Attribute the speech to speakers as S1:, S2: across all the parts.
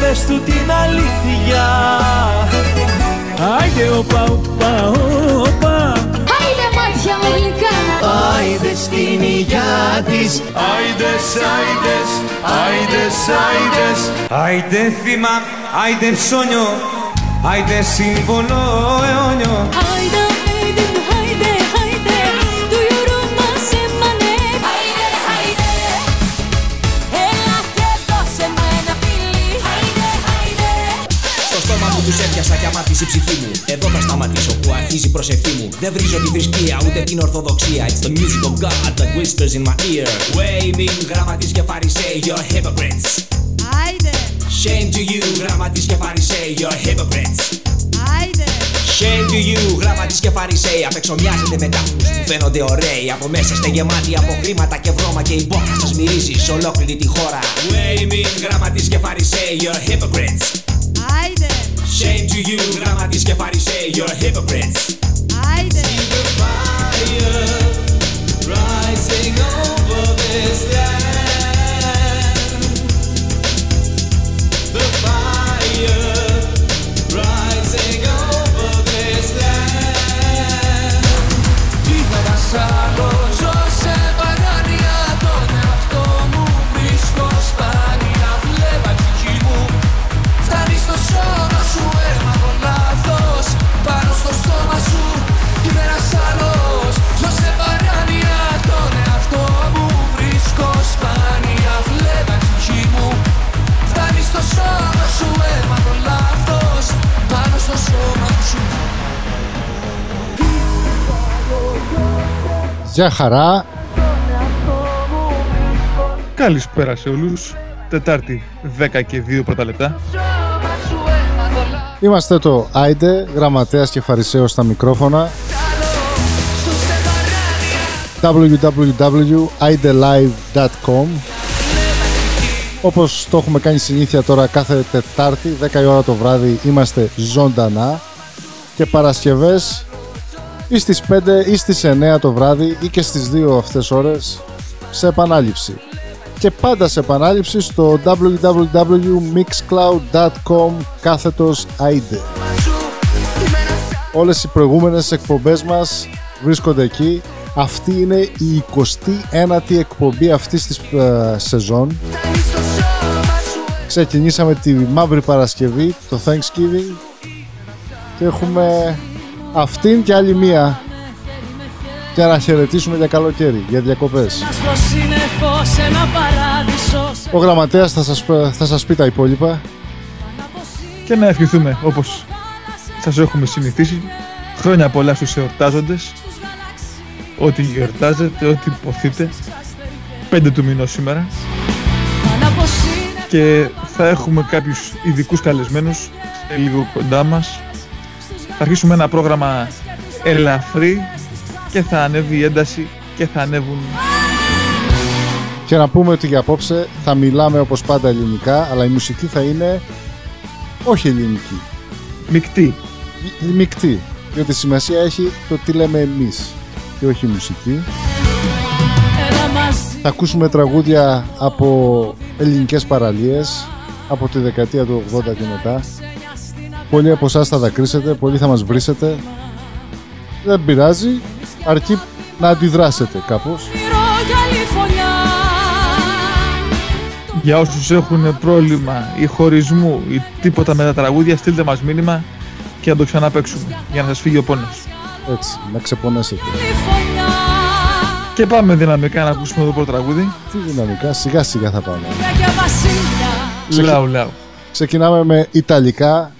S1: πες του την αλήθεια. Άιντε οπα οπα οπα
S2: Άιντε μάτια μου γλυκά
S1: Άιντε στην υγειά της. Άιντες, άιντες, άιντες, άιντες.
S3: Άιντε θύμα, άιντε ψώνιο, άιντε σύμβολο αιώνιο.
S2: Άιντε
S4: έπιασα κι αμάτισε η ψυχή μου. Εδώ θα σταματήσω που αρχίζει η προσευχή μου. Δεν βρίζω τη θρησκεία ούτε την ορθοδοξία. It's the music of God that whispers in my ear. Waving γραμματείς και φαρισαίοι You're hypocrites.
S2: Άιντε.
S4: Shame to you γραμματείς και φαρισαίοι You're hypocrites.
S2: Άιντε.
S4: Shame to you, γραμματείς και φαρισαίοι Απ' έξω μοιάζετε με τάφους που φαίνονται ωραίοι. Από μέσα είστε γεμάτοι από χρήματα και βρώμα Και η μπόχα σας μυρίζει σε ολόκληρη τη χώρα. Waving γραμματείς και φαρισαίοι You're hypocrites.
S2: Άιντε
S4: Shame to you, γραμματείς και φαρισαίοι You're hypocrites
S2: Άιντε
S4: Rising over this land
S1: σώμα σου έμαθω λάθος Πάνω στο σώμα σου
S5: Γεια χαρά.
S6: Καλησπέρα σε όλους. Τετάρτη 10 και 2 πρώτα λεπτά.
S5: Είμαστε το Άιντε, γραμματέας και φαρισαίος στα μικρόφωνα. www.idelive.com Όπως το έχουμε κάνει συνήθεια τώρα κάθε Τετάρτη, 10 η ώρα το βράδυ είμαστε ζωντανά και Παρασκευές ή στις 5 ή στις 9 το βράδυ ή και στις 2 αυτές ώρες σε επανάληψη. Και πάντα σε επανάληψη στο www.mixcloud.com κάθετος AIDE. Όλες οι προηγούμενες εκπομπές μας βρίσκονται εκεί. Αυτή είναι η 29η εκπομπή αυτής της ε, σεζόν. Ξεκινήσαμε τη Μαύρη Παρασκευή, το Thanksgiving και έχουμε αυτήν και άλλη μία για να χαιρετήσουμε για καλοκαίρι, για διακοπές. Ο γραμματέας θα σας, θα σας πει τα υπόλοιπα.
S6: Και να ευχηθούμε όπως σας έχουμε συνηθίσει. Χρόνια πολλά στους εορτάζοντες. Ό,τι γιορτάζετε, ό,τι υποθείτε. 5 του μηνός σήμερα. Και θα έχουμε κάποιους ειδικούς καλεσμένους σε λίγο κοντά μας. Θα αρχίσουμε ένα πρόγραμμα ελαφρύ και θα ανέβει η ένταση και θα ανέβουν
S5: Και να πούμε ότι για απόψε θα μιλάμε όπως πάντα ελληνικά, αλλά η μουσική θα είναι όχι ελληνική,
S6: μεικτή.
S5: μεικτή. Διότι σημασία έχει το τι λέμε εμείς και όχι η μουσική. Θα ακούσουμε τραγούδια από ελληνικές παραλίες από τη δεκαετία του 80 και μετά. Πολλοί από εσάς θα δακρύσετε, πολλοί θα μας βρίσετε. Δεν πειράζει, αρκεί να αντιδράσετε κάπως.
S6: Για όσους έχουν πρόβλημα ή χωρισμού ή τίποτα με τα τραγούδια, στείλτε μας μήνυμα και να το ξαναπαίξουμε για να σας φύγει ο πόνος.
S5: Έτσι, να ξεπονέσετε.
S6: Και πάμε δυναμικά να ακούσουμε το πρώτο τραγούδι.
S5: Τι δυναμικά, σιγά σιγά θα πάμε.
S6: Λαου λαου.
S5: Ξεκινάμε με Ιταλικά.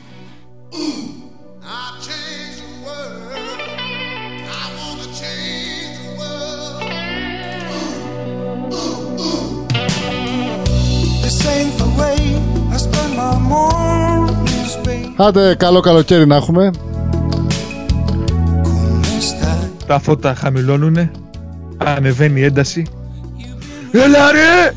S5: Άντε, καλό καλοκαίρι να έχουμε.
S6: Τα φώτα χαμηλώνουνε. Ανεβαίνει η ένταση. Έλα ρε!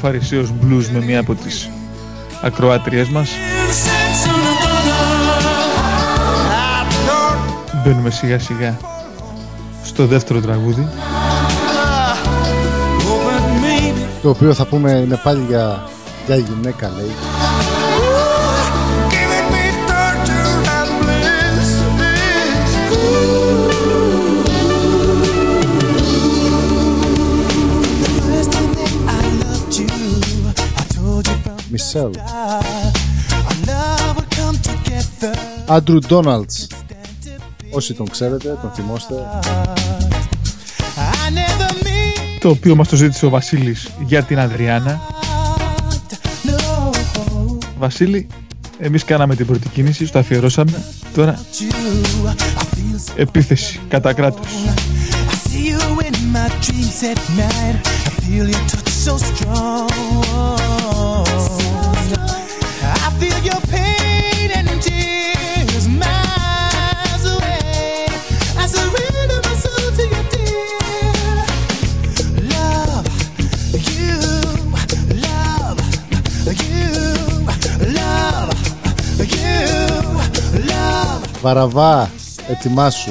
S6: Φαρισαίος Blues με μία από τις ακροάτριές μας. Μπαίνουμε σιγά σιγά στο δεύτερο τραγούδι.
S7: Το οποίο θα πούμε είναι πάλι για, για γυναίκα λέει. Άντρου Ντόναλτς Όσοι τον ξέρετε, τον θυμόστε.
S6: Το οποίο μας το ζήτησε ο Βασίλης για την
S5: Αδριάννα.
S6: Βασίλη, εμείς κάναμε την πρώτη κίνηση, στο αφιερώσαμε. Τώρα επίθεση κατά κράτος
S5: I feel your touch
S7: Παραβά ετοιμάσου.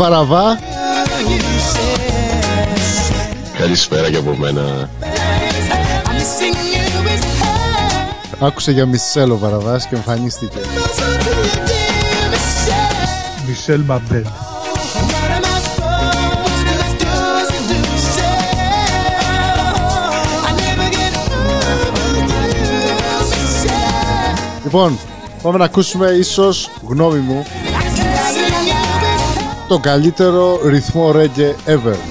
S7: Βαραβά.
S8: Καλησπέρα και από μένα.
S7: Άκουσε για Μισελ ο Βαραβάς και εμφανίστηκε.
S6: Μισελ Μαμπέλ.
S7: Λοιπόν, πάμε να ακούσουμε ίσως γνώμη μου το καλύτερο ρυθμό reggae ever.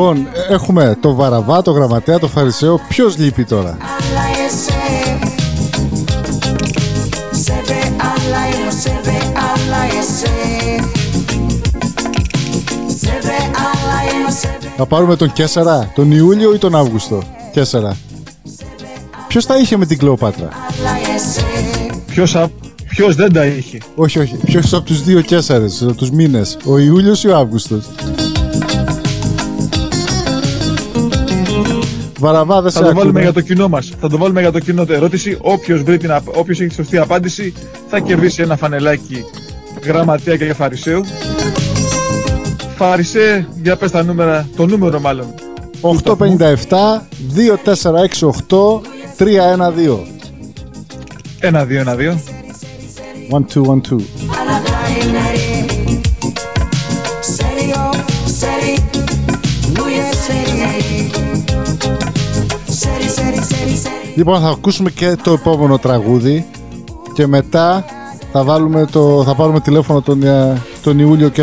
S5: Λοιπόν, έχουμε το Βαραβά, το Γραμματέα, το Φαρισαίο. Ποιος λείπει τώρα; Θα πάρουμε τον Κέσσαρα, τον Ιούλιο ή τον Αύγουστο; Κέσσαρα. Ποιος τα είχε με την Κλεοπάτρα;
S6: Ποιος, α... Ποιος δεν τα είχε;
S5: Όχι, όχι. Ποιος από τους δύο Κέσσαρες, τους μήνες; Ο Ιούλιος ή ο Αύγουστος; Βαραβά, δεν
S6: θα το βάλουμε για το κοινό μας. Θα το βάλουμε για το κοινό το ερώτηση. Όποιος όποιος έχει τη σωστή απάντηση θα κερδίσει ένα φανελάκι γραμματεία και φαρισαίου. Φαρισέ, για πες τα νούμερα, το νούμερο μάλλον. 857-2468-312.
S5: 1-2-1-2.
S9: 1-2-1-2.
S5: Λοιπόν, θα ακούσουμε και το επόμενο τραγούδι και μετά θα, βάλουμε το, θα πάρουμε τηλέφωνο τον, ε, τον Ιούλιο
S10: 4.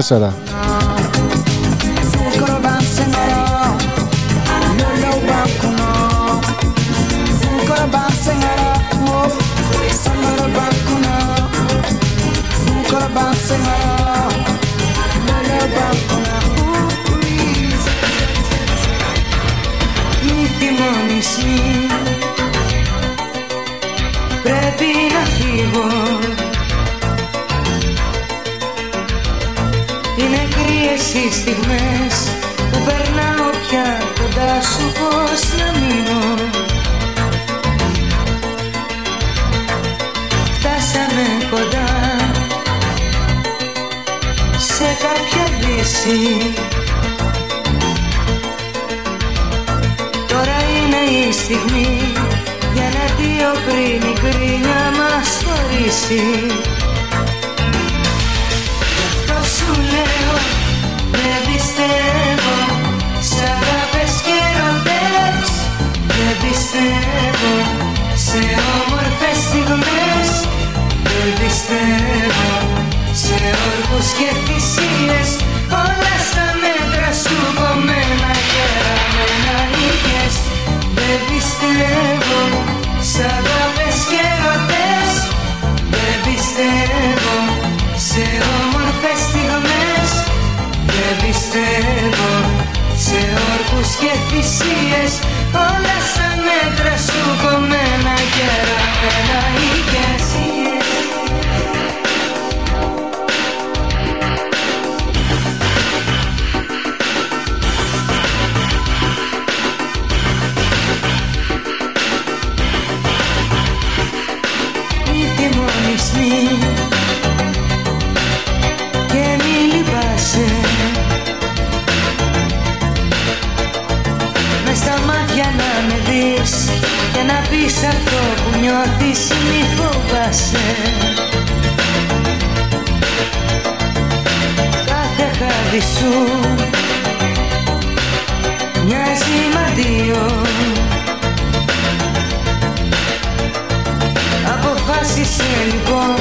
S10: Εσύ είσαι λοιπόν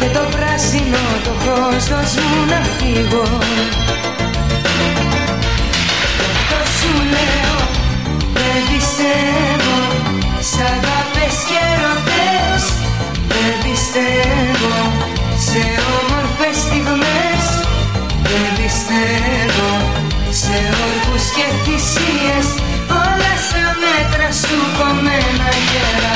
S10: Και το πράσινο το φως δώσ' μου να φύγω. Αυτό σου λέω δεν πιστεύω Σ' αγάπες και ερωτές. Δεν πιστεύω σε όμορφες στιγμές. Δεν πιστεύω σε όρκους και θυσίες. Όλα στα μέτρα σου κομμένα γεραμένα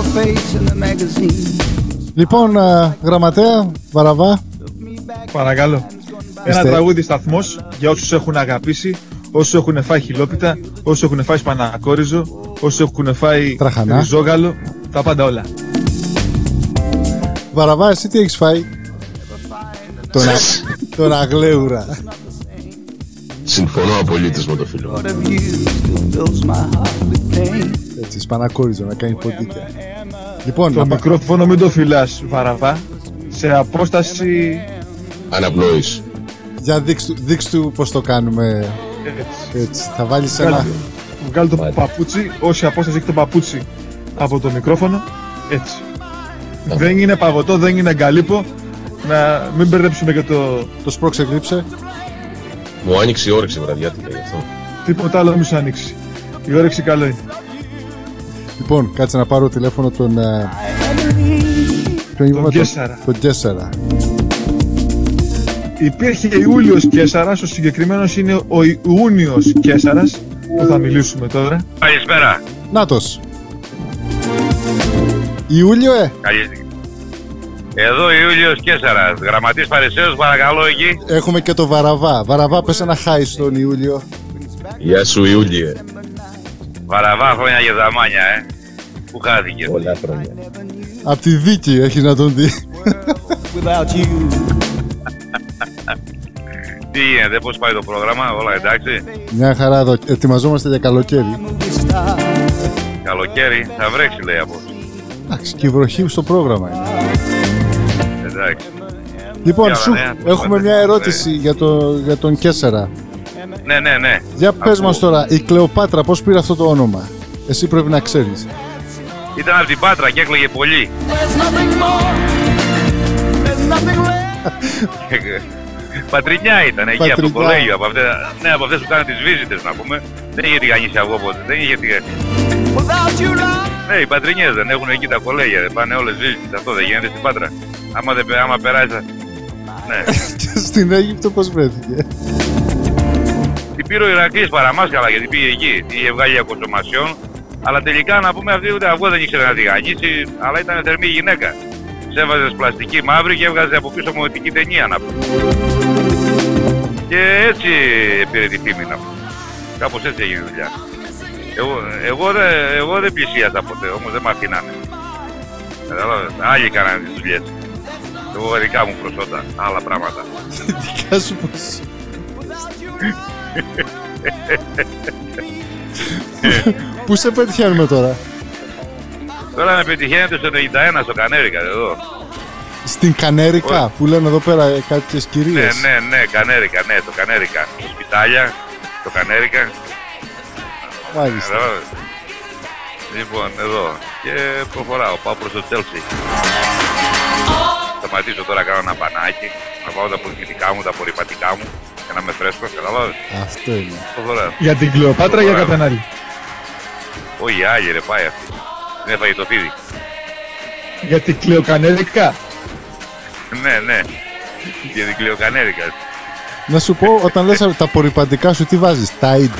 S11: your face in the magazine.
S5: Λοιπόν, α, γραμματέα, βαραβά.
S6: Παρακαλώ. Ένα
S5: Είστε-
S6: τραγούδι σταθμός για όσους έχουν αγαπήσει, όσους έχουν φάει χιλόπιτα, όσους έχουν φάει σπανακόριζο, όσους έχουν φάει
S5: Τραχανά.
S6: ριζόγαλο, τα πάντα όλα.
S5: Βαραβά, εσύ τι έχεις φάει; Τον, α... τον αγλέουρα.
S8: Συμφωνώ απολύτως με το φίλο.
S11: Thought of you still fills my heart with pain.
S5: Έτσι, σπανακόριζο να κάνει ποντίκια. Λοιπόν,
S6: Το
S5: να πα-
S6: μικρόφωνο μην το φυλάς, βαραβά. Σε απόσταση.
S8: Αναπνοής.
S5: για δείξ του, δείξ του πώς το κάνουμε
S6: Έτσι.
S5: έτσι. Θα βάλεις ένα...
S6: Βγάλε, βγάλε το παπούτσι, όση απόσταση έχει το παπούτσι από το μικρόφωνο. Έτσι. Δεν είναι παγωτό, δεν είναι γκαλίπο. Να μην μπερδέψουμε και το
S5: Το σπρώξε γλύψε.
S8: Μου άνοιξε η όρεξη βραδιάτικα γι' αυτό.
S6: τίποτα άλλο μη σου ανοίξει. Η όρεξη καλό είναι.
S5: Λοιπόν, κάτσε να πάρω τηλέφωνο τον... ε, Ποιον είπαμε, τον-
S6: Κέσσαρα.
S5: Τον Κέσσαρα.
S6: Υπήρχε Ιούλιος Κέσσαρας, ο συγκεκριμένος είναι ο Ιούνιος Κέσσαρας που θα μιλήσουμε τώρα;
S12: Καλησπέρα.
S5: Νάτος. Ιούλιο, ε!
S12: Καλή... Εδώ Ιούλιος Κέσσαρας, γραμματής Παρισαίος, παρακαλώ εκεί.
S5: Έχουμε και το Βαραβά. Βαραβά, πες ένα χάι στον Ιούλιο.
S8: Γεια σου Ιούλιε.
S12: Βαραβά χρόνια για δαμάνια, ε. Πού χάθηκε.
S8: Πολλά χρόνια.
S5: Απ' τη δίκη έχεις να τον δεις.
S11: Without you.
S12: Τι γίνεται, πώς πάει το πρόγραμμα, όλα εντάξει.
S5: Μια χαρά εδώ. Ετοιμαζόμαστε για καλοκαίρι.
S11: Movie star.
S12: Καλοκαίρι, θα βρέξει λέει από.
S5: Εντάξει, και η βροχή στο πρόγραμμα είναι.
S12: Εντάξει.
S5: Λοιπόν,
S12: Για
S5: σου,
S12: ωραία,
S5: έχουμε
S12: πάμε.
S5: μια ερώτηση για, το, για τον Κέσσαρα.
S12: Ναι, ναι, ναι.
S5: Για πες
S12: Ακούω.
S5: μας τώρα, η Κλεοπάτρα πώς πήρε αυτό το όνομα; Εσύ πρέπει να ξέρεις.
S12: Ήταν από την Πάτρα και έκλαιγε πολύ. Πατρινιά ήταν εκεί από το
S5: Πατρινιά.
S12: κολέγιο. Από αυτές, ναι, από αυτές που κάνουν τις βίζιτες να πούμε. Δεν είχε τηγανίσει αυγό ποτέ. Δεν είχε τηγανίσει. Ναι, οι πατρινιές δεν έχουν εκεί τα κολέγια. δεν Πάνε όλες βίζιτες. Αυτό δεν γίνεται στην Πάτρα. Άμα, δεν, άμα περάσει. Ναι.
S5: Και στην Αίγυπτο πώς βρέθηκε;
S12: Την πήρε ο Ηρακλής παραμάσκαλα γιατί πήγε εκεί. Την είχε βγάλει για κοσομασιόν. Αλλά τελικά να πούμε αυτή ούτε αυγό δεν ήξερε να τηγανίσει. Αλλά ήταν θερμή γυναίκα. Σε έβαζε πλαστική μαύρη και έβγαζε από πίσω μοητική ταινία να πούμε. Και έτσι πήρε τη φήμη να πούμε. Κάπως έτσι έγινε η δουλειά. Εγώ, εγώ, δεν, εγώ δεν πλησίασα ποτέ, όμως δεν με αφήνανε. Καταλάβες, άλλοι κάνανε τις δουλειές. Εγώ δικά μου προσόντα, άλλα πράγματα.
S5: Δικά σου πώς. Πού σε πετυχαίνουμε τώρα;
S12: Τώρα με πετυχαίνετε στο 91 στο Κανέρικα εδώ.
S5: Στην Κανέρικα που λένε εδώ πέρα ε, κάποιες
S12: Ναι,
S5: κυρίες.
S12: ναι, ναι, Κανέρικα, ναι, το Κανέρικα. Το σπιτάλια, το Κανέρικα.
S5: Μάλιστα.
S12: Καταλάβες. Λοιπόν, εδώ. Και προχωράω, πάω προς το Τσέλσι. Σταματήσω τώρα, κάνω ένα μπανάκι. Να πάω τα απορριπητικά μου, τα απορριπαντικά μου. Και να είμαι φρέσκος, καταλάβες.
S5: Αυτό είναι.
S12: Προχωράω.
S6: Για την Κλεοπάτρα ή για
S12: Ωραία.
S6: κάποιον άλλη;
S12: Όχι, άλλη ρε, πάει αυτή. Δεν έφαγε το φίδι.
S6: Γιατί κλεοκανέρικα;
S12: Ναι, ναι. Και την κλειοκανέρικα.
S5: Να σου πω, όταν λες τα απορριπαντικά σου, τι βάζεις, Tide.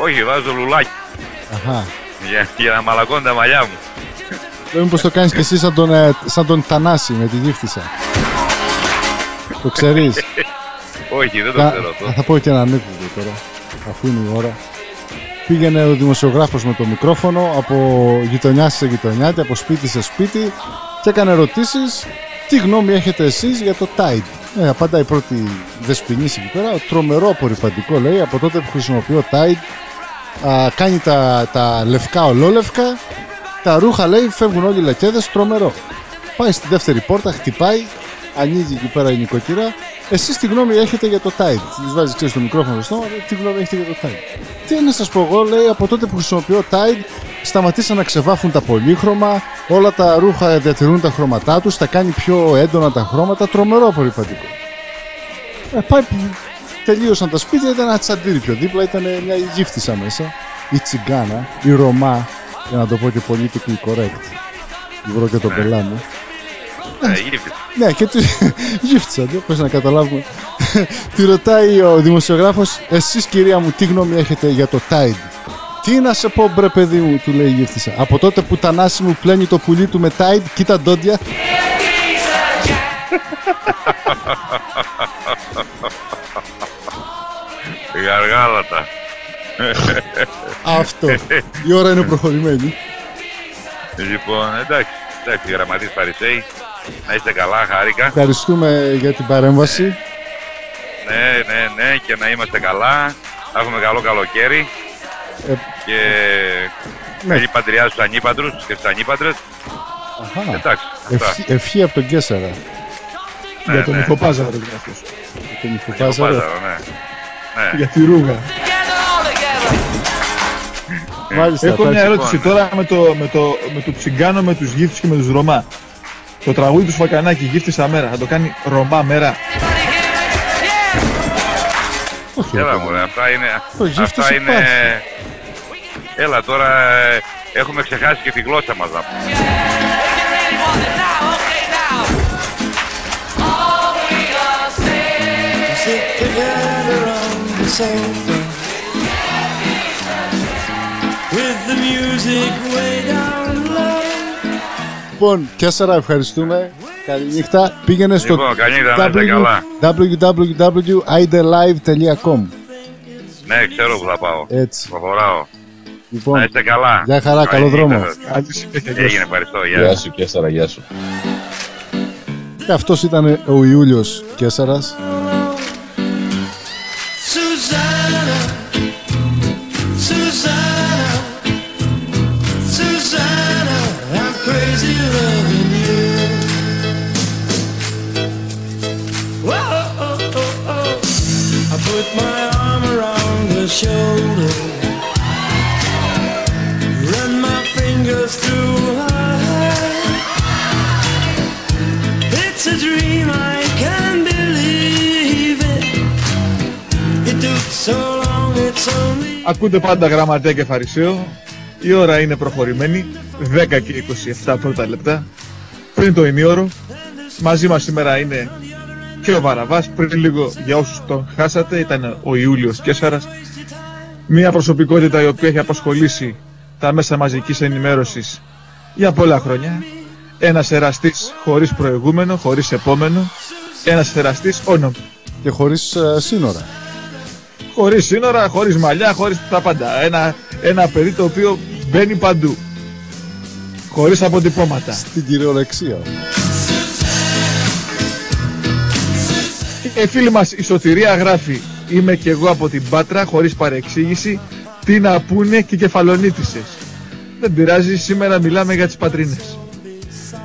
S12: Όχι, βάζω λουλάκι
S5: Αχα.
S12: για, για να μαλακώνουν τα μαλλιά μου.
S5: Λέω μήπως το κάνεις και εσύ σαν τον, ε, σαν τον Θανάση με τη γύφτησα. Το ξέρεις.
S12: Όχι, δεν το
S5: Θα,
S12: ξέρω αυτό.
S5: θα πω και ένα ανέκδοτο τώρα, αφού είναι η ώρα. Πήγαινε ο δημοσιογράφος με το μικρόφωνο από γειτονιά σε γειτονιά και από σπίτι σε σπίτι και έκανε ερωτήσεις τι γνώμη έχετε εσείς για το Tide; Ε, απαντάει η πρώτη δεσποινής εκεί πέρα, τρομερό απορριπαντικό λέει, από τότε που χρησιμοποιώ Tide α, κάνει τα, τα λευκά ολόλευκα, τα ρούχα λέει φεύγουν όλοι οι λακέδες, τρομερό. Πάει στη δεύτερη πόρτα, χτυπάει, ανοίγει εκεί πέρα η νοικοκυρά. Εσείς τι γνώμη έχετε για το Tide. Τη βάζεις ξέρεις, το μικρόφωνο στο στόμα, λέει, τι γνώμη έχετε για το Tide. Τι να σας πω εγώ, λέει, από τότε που χρησιμοποιώ Tide, σταματήσαν να ξεβάφουν τα πολύχρωμα, όλα τα ρούχα διατηρούν τα χρώματά τους, τα κάνει πιο έντονα τα χρώματα, τρομερό απορριπαντικό. Ε, πάει που τελείωσαν τα σπίτια, ήταν ένα τσαντήρι πιο δίπλα, ήταν μια γύφτησα μέσα, η τσιγκάνα, η Ρωμά, για να το πω και politically correct. Βρω και το πελάμι.
S12: Ε, γύφτης.
S5: Ναι, και τη γύφτησα, ναι, πώς να καταλάβουμε. τη ρωτάει ο δημοσιογράφος, εσείς κυρία μου, τι γνώμη έχετε για το Tide; Τι να σε πω μπρε παιδί μου, του λέει η γύφτησα. Από τότε που τα νάση μου πλένει το πουλί του με Tide, κοίτα ντόντια.
S12: Γαργάλατα.
S5: Αυτό. Η ώρα είναι προχωρημένη.
S12: Λοιπόν, εντάξει, εντάξει, γραμματής Παρισέη. Να είστε καλά, χάρηκα.
S5: Ευχαριστούμε για την παρέμβαση.
S12: Ναι, ναι, ναι, και να είμαστε καλά. Να έχουμε καλό καλοκαίρι.
S5: Ε,
S12: Και
S5: Ναι.
S12: καλή πατριάς στους ανήπαντρους και στις ανήπαντρες.
S5: αχα.
S12: Εντάξει, αυτά.
S5: Ευχή, ευχή από τον Κέσσαρα.
S6: Για τον
S12: ναι.
S6: Ιχοπάζαρο είναι αυτός.
S5: Για τον
S12: Το
S5: Ιφοπάζαρο.
S12: Πάζαρο, ναι. Ναι.
S6: Για τη ρούγα.
S5: Μάλιστα,
S6: Έχω μια
S5: εντάξει.
S6: ερώτηση
S12: Λοιπόν,
S6: τώρα με το, με, το, με το τσιγκάνο, με τους γύφτους και με τους Ρωμά. Το τραγούδι του Σφακανάκη, γύφτησα μέρα, θα το κάνει Ρωμά μέρα.
S5: Όχι,
S12: Έλα
S5: όχι.
S12: μου, αυτά είναι...
S5: Ο γύφτης
S12: Αυτά είναι...
S5: υπάρχει.
S12: Έλα τώρα ε, έχουμε ξεχάσει και τη γλώσσα μας να πούμε.
S13: Sit together on the sofa with the music way down low.
S5: Λοιπόν, Κέσσαρα, ευχαριστούμε. Καληνύχτα. Πήγαινε στο
S12: Λοιπόν, καληνύχτα, να είστε καλά.
S5: www.idelive.com
S12: Ναι, ξέρω που θα πάω.
S5: Έτσι.
S12: Προχωράω.
S5: Λοιπόν,
S12: Να είστε καλά.
S5: Γεια χαρά,
S12: Καλή
S5: καλό
S12: νύχτα
S5: δρόμο.
S12: σας.
S6: Καλή συνέχεια. γεια σου.
S12: Έγινε, ευχαριστώ. Γεια.
S8: Γεια σου, Κέσσαρα, γεια σου.
S5: Και αυτός ήταν ο Ιούλιος Κέσσαρας.
S13: Susanna, shoulder, run my fingers through her hair. It's a dream, I can't believe it. It took so long, it's only.
S6: Ακούτε πάντα γραμματέα και φαρισαίο. Η ώρα είναι προχωρημένη. 10 και 27 πρώτα λεπτά. Πριν το ημίωρο. Μαζί μας σήμερα είναι και ο Βαραβάς. Πριν λίγο για όσους τον χάσατε ήταν ο Ιούλιος Κέσσαρας. Μια προσωπικότητα η οποία έχει απασχολήσει τα μέσα μαζικής ενημέρωσης για πολλά χρόνια. Ένας εραστής χωρίς προηγούμενο, χωρίς επόμενο. Ένας εραστής όνομα.
S5: Και χωρίς ε, σύνορα.
S6: Χωρίς σύνορα, χωρίς μαλλιά, χωρίς τα πάντα. Ένα, ένα παιδί το οποίο μπαίνει παντού. Χωρίς αποτυπώματα.
S5: Στην κυριολεξία.
S6: Ε, φίλη μας η Σωτηρία γράφει Είμαι κι εγώ από την Πάτρα χωρίς παρεξήγηση Τι να πούνε και κεφαλονίτησες Δεν πειράζει σήμερα μιλάμε για τις πατρίνες.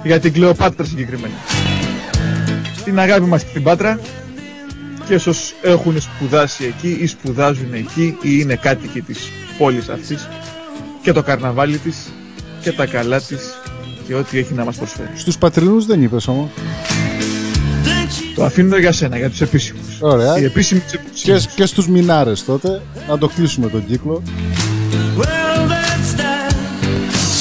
S6: Για την Κλεοπάτρα συγκεκριμένα. Την αγάπη μας στην Πάτρα Και όσους έχουν σπουδάσει εκεί ή σπουδάζουν εκεί Ή είναι κάτοικοι της πόλης αυτής Και το καρναβάλι της Και τα καλά της Και ό,τι έχει να μας προσφέρει.
S5: Στους πατρινούς δεν είπες όμως.
S6: Το αφήνω για σένα, για τους επίσημους
S5: Ωραία.
S6: Οι επίσημοι
S5: Και, και στους μινάρες τότε. Να το κλείσουμε τον κύκλο.
S13: Well, that's that.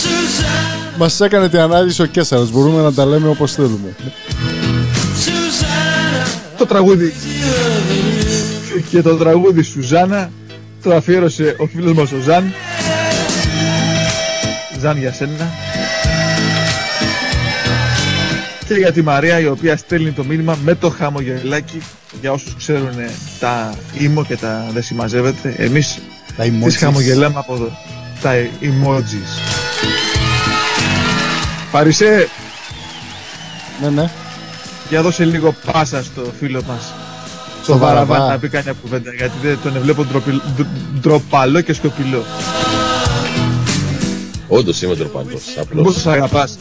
S13: Susanna.
S5: Μας έκανε την ανάλυση ο Κέσσαρας. Μπορούμε να τα λέμε όπως θέλουμε.
S6: Το τραγούδι και το τραγούδι Σουζάνα το αφιέρωσε ο φίλος μας ο Ζαν. Ζαν για σένα. Και για τη Μαρία η οποία στέλνει το μήνυμα με το χαμογελάκι για όσους ξέρουν τα ήμο και τα δεν συμμαζεύεται. Εμείς
S5: Τα
S6: τις
S5: emojis.
S6: χαμογελάμε από εδώ. Τα emojis. Παρισέ,
S5: Ναι, ναι.
S6: για δώσε λίγο πάσα στο φίλο μας.
S5: Στο
S6: Στο Βαραβάν
S5: Βαραβά.
S6: να πει κανένα κουβέντα γιατί δεν τον βλέπω ντροπι- ντ- ντροπαλό και σκοπιλό.
S8: Όντως είμαι τροπαντός.
S6: Πώς
S8: Απλώς
S6: σας αγαπάς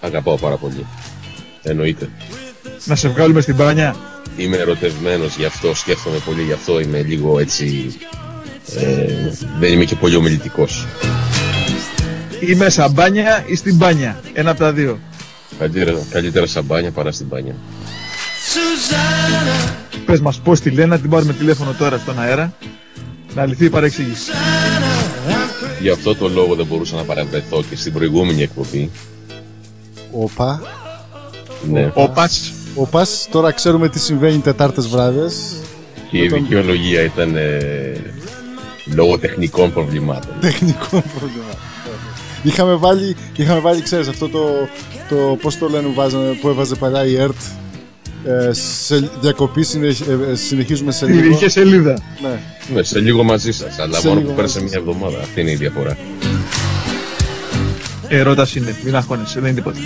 S8: αγαπάω πάρα πολύ. Εννοείται.
S6: να σε βγάλουμε στην μπάνια.
S8: Είμαι ερωτευμένος γι' αυτό, σκέφτομαι πολύ γι' αυτό, είμαι λίγο έτσι... Ε, δεν είμαι και πολύ ομιλητικός.
S6: Ή μέσα μπάνια ή στην μπάνια. Ένα από τα δύο.
S8: Καλύτερα, καλύτερα σαν μπάνια παρά στην μπάνια.
S6: Πες μας πώς τη λένε, να την πάρουμε τηλέφωνο τώρα στον αέρα. Να λυθεί η παρεξήγηση.
S8: Γι' αυτό το λόγο δεν μπορούσα να παραβρεθώ και στην προηγούμενη εκπομπή.
S5: Όπα.
S8: Ναι.
S6: Όπας.
S5: Όπας. Τώρα ξέρουμε τι συμβαίνει Τετάρτες βράδες.
S8: Και η δικαιολογία ήταν ε, λόγω τεχνικών προβλημάτων.
S5: Τεχνικό πρόβλημα. Είχαμε βάλει, είχαμε βάλει, ξέρεις, αυτό το, το πώς το λένε που, βάζανε, που έβαζε παλιά η ΕΡΤ ε, σε διακοπή συνεχ, ε, ε, συνεχίζουμε σε λίγο.
S6: Είχε σελίδα.
S5: Ναι.
S8: Ναι, σε λίγο μαζί σας, αλλά
S5: Σε
S8: μόνο
S5: λίγο
S8: που πέρασε
S5: μαζί
S8: μια εβδομάδα. Αυτή είναι η διαφορά.
S6: Ερώτας είναι, μην αγχώνεσαι, δεν είναι τίποτα.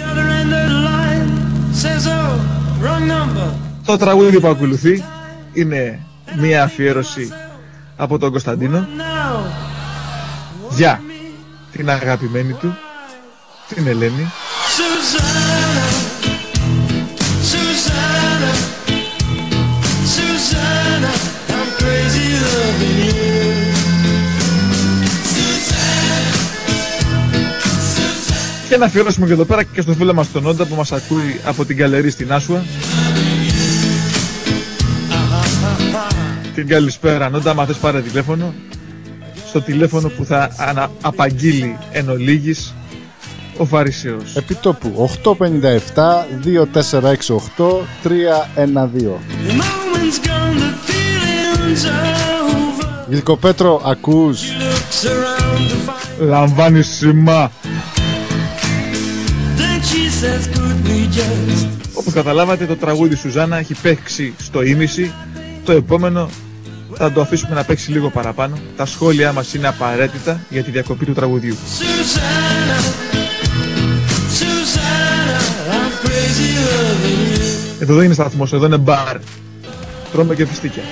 S6: Το τραγούδι που ακολουθεί είναι μία αφιέρωση από τον Κωνσταντίνο για την αγαπημένη του, την Ελένη, και να αφιερώσουμε και εδώ πέρα και στον φίλο μας τον Όντα που μας ακούει από την καλερί στην Άσουα. Την καλησπέρα, Νόντα, άμα θες πάρε τηλέφωνο. Στο τηλέφωνο που θα ανα... απαγγείλει εν ολίγης ο Φαρισαίος.
S5: Επιτόπου 857 2468 312.
S13: The moment's
S6: Όπως καταλάβατε το τραγούδι Σουζάνα έχει παίξει στο ίμιση. Το επόμενο θα το αφήσουμε να παίξει λίγο παραπάνω. Τα σχόλιά μας είναι απαραίτητα για τη διακοπή του τραγουδιού.
S13: Susanna, Susanna, I'm crazy loving you.
S6: Εδώ δεν είναι σταθμός, εδώ είναι μπαρ. Τρώμε και φιστίκια.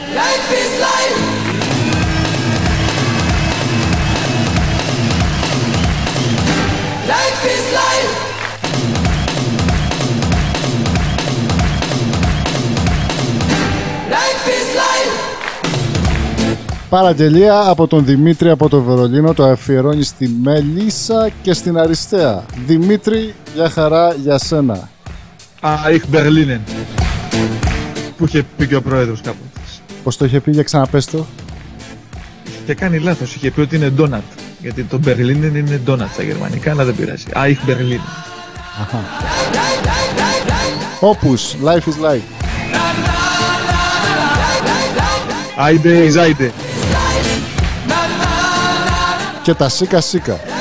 S5: Παραγγελία από τον Δημήτρη από το Βερολίνο το αφιερώνει στη Μελίσσα και στην Αριστεία. Δημήτρη, για χαρά για σένα.
S6: Αϊχ Μπερλίνεν. Που είχε πει και ο πρόεδρος κάποτε.
S5: Πώς το είχε πει για ξαναπες το.
S6: Και κάνει λάθος, είχε πει ότι είναι ντόνατ. Γιατί το Μπερλίνεν είναι ντόνατ στα γερμανικά, αλλά δεν πειράζει. Αϊχ Μπερλίνεν.
S5: Όπους, life is life.
S6: Άιντε εις άιντε.
S5: Και τα σίκα σίκα.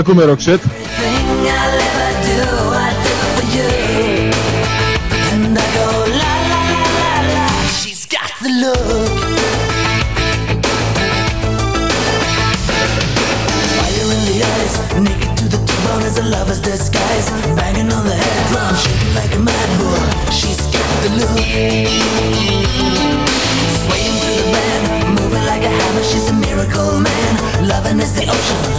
S6: ακούμε Roxette.
S2: She's got the look. Swaying through the band, moving like a hammer She's a miracle man, loving is the ocean.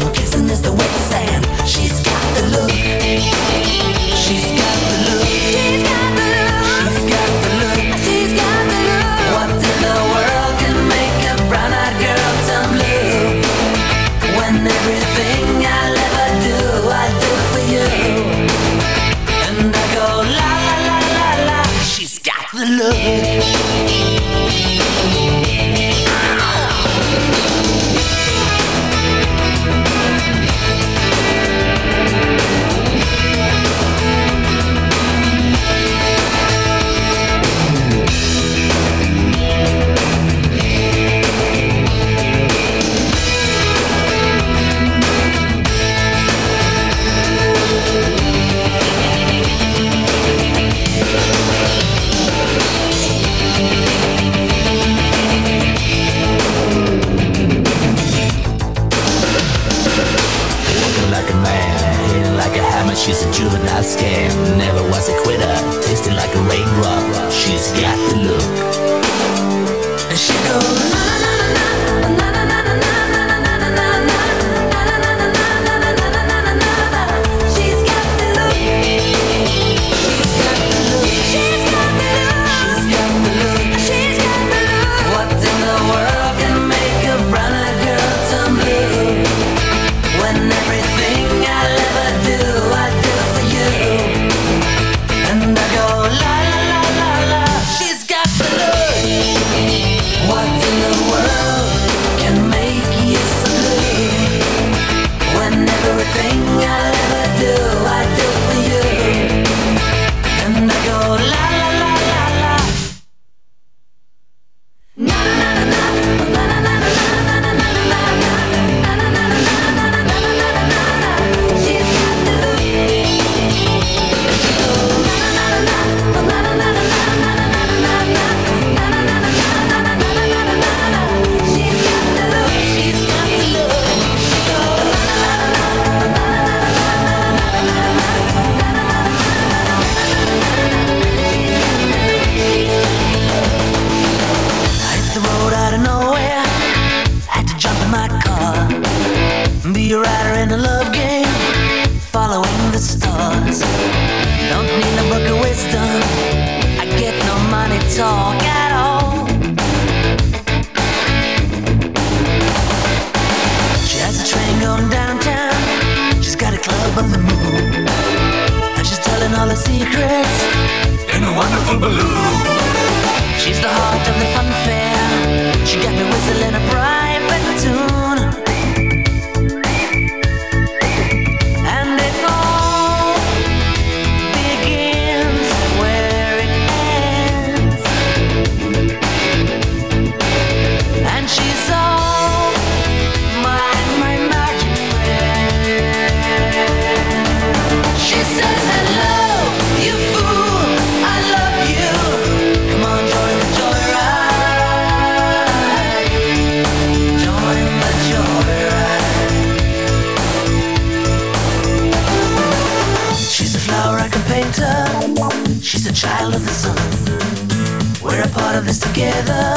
S9: Together.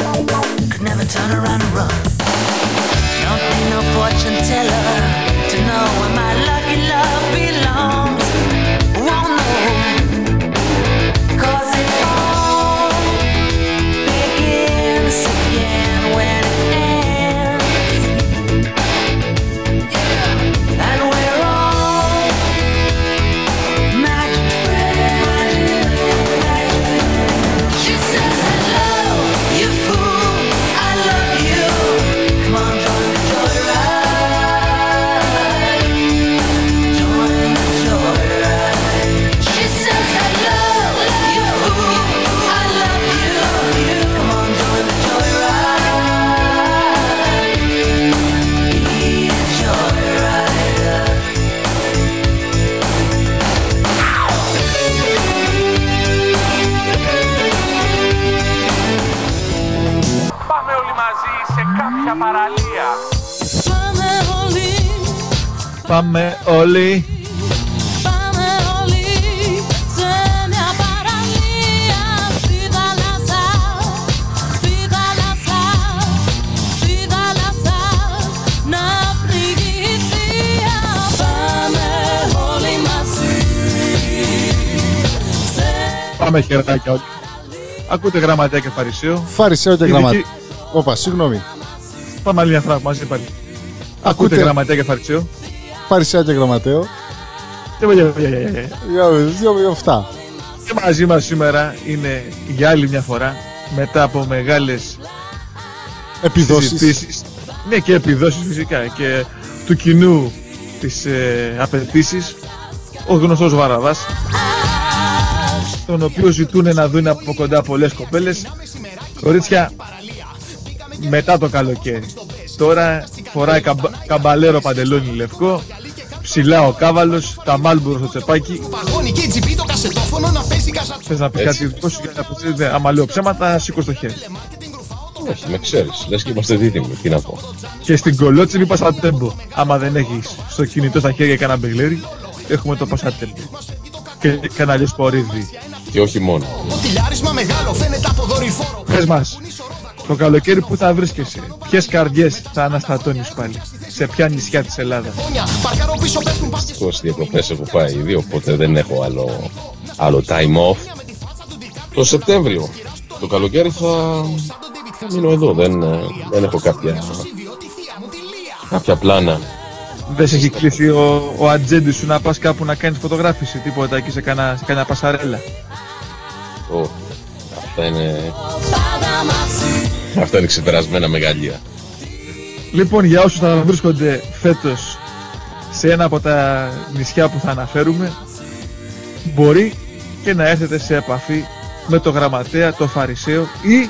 S9: Could never turn around and run. Don't need no fortune teller
S2: μαζί σε
S6: Πάμε χεράκια όλοι. Ακούτε γραμματέα και φαρισαίο.
S5: Φαρισαίο και
S6: Η
S5: γραμματέα.
S6: δική-
S5: Όπα, συγγνώμη.
S6: Πάμε άλλη μια φορά μαζί πάλι. Ακούτε
S5: Ακούτε.
S6: γραμματέα και φαρισαίο.
S5: Φαρισαίο και γραμματέο.
S6: Και βαγιά, βαγιά, βαγιά, βαγιά.
S5: Δύο, δύο, δύο, αυτά.
S6: Και μαζί μας σήμερα είναι για άλλη μια φορά μετά από μεγάλες
S5: Επιδόσεις.
S6: συζητήσεις, Ναι και επιδόσεις φυσικά και του κοινού τις ε, απαιτήσεις ο γνωστός Βαραβάς τον οποίο ζητούν να δουν από κοντά πολλές κοπέλες κορίτσια μετά το καλοκαίρι τώρα φοράει καμπα, καμπαλέρο παντελόνι λευκό ψηλά ο κάβαλος, τα μάλμπουρο στο τσεπάκι Θες να πεις
S8: Έτσι.
S6: κάτι δικό σου για να πεις, ναι, άμα λέω ψέματα σήκω στο χέρι
S8: Όχι, με ξέρεις. Λες και είμαστε δίδυμοι. Τι να πω.
S6: Και στην κολότση μη πασατέμπο. Άμα δεν έχεις στο κινητό στα χέρια κανένα μπεγλέρι, έχουμε το πασατέμπο. Και κανένα λιοσπορίδι.
S8: Και όχι μόνο.
S6: Πες μας, το καλοκαίρι που θα βρίσκεσαι, ποιες καρδιές θα αναστατώνεις πάλι, σε ποια νησιά της Ελλάδας.
S8: Δυστυχώς οι διακοπές έχω πάει ήδη, οπότε δεν έχω άλλο, άλλο time off. Το Σεπτέμβριο, το καλοκαίρι θα, θα μείνω εδώ. Δεν, ε, δεν έχω κάποια, κάποια πλάνα.
S6: Δεν σε έχει κλείσει ο, ο ατζέντη σου να πας κάπου να κάνεις φωτογράφηση, τίποτα εκεί σε κανένα, σε κανένα πασαρέλα;
S8: Ω, αυτά είναι,
S2: πάντα μαζί
S8: αυτά είναι ξεπερασμένα μεγαλεία.
S6: Λοιπόν, για όσους θα βρίσκονται φέτος σε ένα από τα νησιά που θα αναφέρουμε, μπορεί και να έρθετε σε επαφή με το γραμματέα, το φαρισαίο ή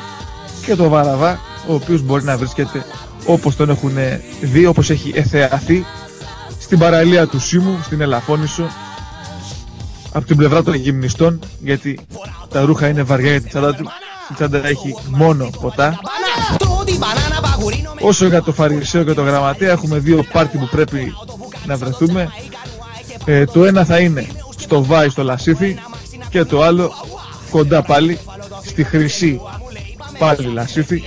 S6: και το βαραβά, ο οποίος μπορεί να βρίσκεται όπως τον έχουν δει, όπως έχει εθεαθεί στην παραλία του Σίμου, στην Ελαφώνησο, από την πλευρά των γυμνιστών, γιατί τα ρούχα είναι βαριά για την τσάντα του, στην τσάντα έχει μόνο ποτά. Όσο για το Φαρισαίο και το Γραμματέα έχουμε δύο πάρτι που πρέπει να βρεθούμε. Ε, το ένα θα είναι στο Βάη στο Λασίθι και το άλλο κοντά πάλι στη Χρυσή πάλι Λασίθι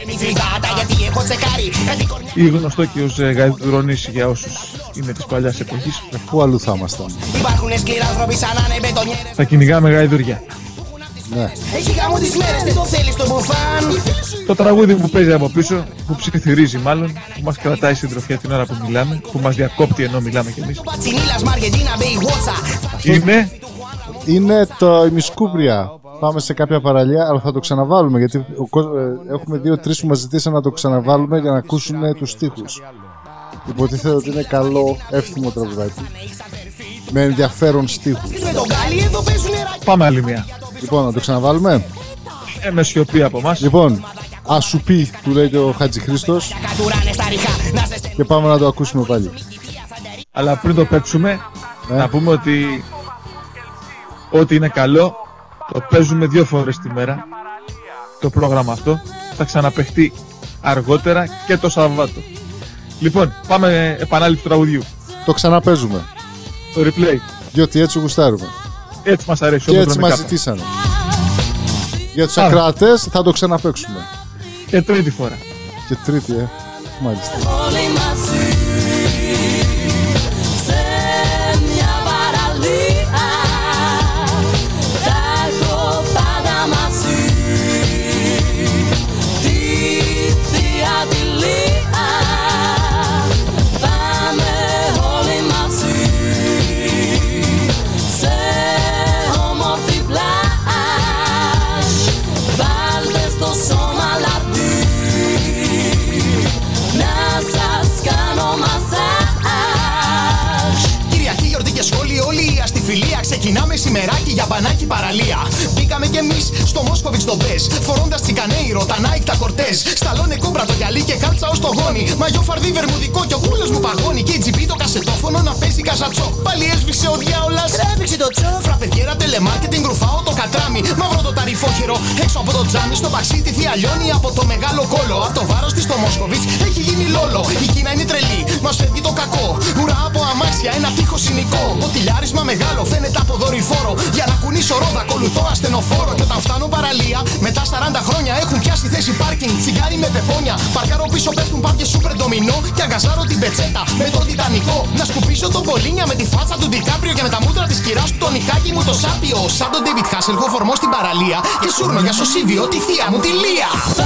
S6: ή γνωστό και ως ε, Γαϊδουρονήσι για όσους είναι της παλιάς εποχής.
S5: Πού αλλού θα ήμασταν;
S11: Υπάρχουν σκληρά άνθρωποι σαν να είναι μπετονιέρες
S6: Θα κυνηγάμε γαϊδουριά.
S5: Ναι.
S11: Έχει γάμο τις μέρες, δεν το θέλεις το μπουφάν
S6: Το τραγούδι που παίζει από πίσω, που ψιθυρίζει μάλλον, που μας κρατάει συντροφιά την ώρα που μιλάμε, που μας διακόπτει ενώ μιλάμε κι εμείς.
S11: Πατσινίλας, Μαργεντίνα, Μπεϊγουότσα
S6: Είναι;
S5: Είναι το ημισκούπρια. Πάμε σε κάποια παραλία, αλλά θα το ξαναβάλουμε γιατί ο κόσμ- ε, έχουμε δύο-τρεις που μας ζητήσαν να το ξαναβάλουμε για να ακούσουν τους στίχους. Υποτίθεται ότι είναι καλό, εύθυμο τραγουδάκι. Με ενδιαφέρον στίχους.
S11: Με τον Γκάλι εδώ παίζουν νεράκι
S6: πάμε άλλη μια.
S5: Λοιπόν, να το ξαναβάλουμε.
S6: Ε, με σιωπή από εμάς.
S5: Λοιπόν, ασουπί του λέει και ο Χατζη Χρήστος
S11: Κατουράνε στα ριχά Να σε
S5: και πάμε να το ακούσουμε πάλι.
S6: Αλλά πριν το παίξουμε,
S5: Ναι.
S6: να πούμε ότι ό,τι είναι καλό το παίζουμε δύο φορές τη μέρα. Το πρόγραμμα αυτό θα ξαναπαιχτεί αργότερα και το Σαββάτο. Λοιπόν, πάμε επανάληψη του τραγουδιού.
S5: Το ξαναπέζουμε.
S6: Το replay.
S5: Διότι έτσι γουστάρουμε.
S6: Έτσι μας αρέσει.
S5: Και
S6: όπως
S5: έτσι
S6: λέμε
S5: μας
S6: κάπου.
S5: ζητήσανε.
S14: Για τους
S6: Α.
S14: ακροατές θα το ξαναπαίξουμε.
S6: Για τρίτη φορά.
S14: Και τρίτη, ε. Μάλιστα.
S4: Σούρνο για σωσίβιο τη θεία μου τη Λία.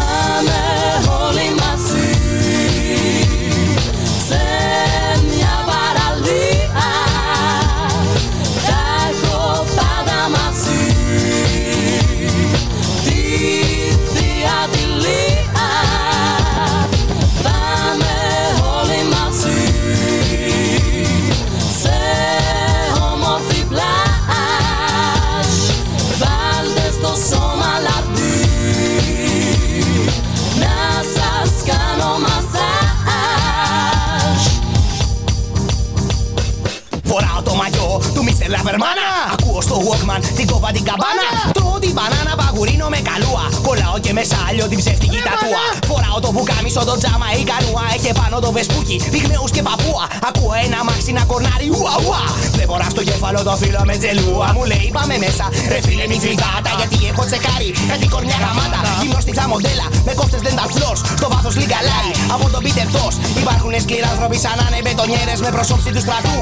S4: Walkman την κόβα την καμπάνα. Τρώω την μπανάνα παγουρίνο με καλούα. Κολλάω και μέσα άλλο την ψεύτικη τατούα. Φοράω το πουκάμισο, το τζάμα ή κανούα. Έχει πάνω το βεσπούκι, πυγμέους και παππούα. Ακούω ένα μάξι να κορνάρει ουα ουα. Βλέπω να στο κέφαλο το φίλο με τζελούα. Μου λέει πάμε μέσα, ρε φίλε μη φρυγάτα. Γιατί έχω τσεκάρει κάτι κορνιά γαμάτα. Γυμνόστιχα μοντέλα με κόφτες dental floors. Στο βάθος λιγκαλάει από τον Peter Tosh. Υπάρχουν σκληρά άνθρωποι σαν να είναι μπετονιέρες με προσώψη του στρατού.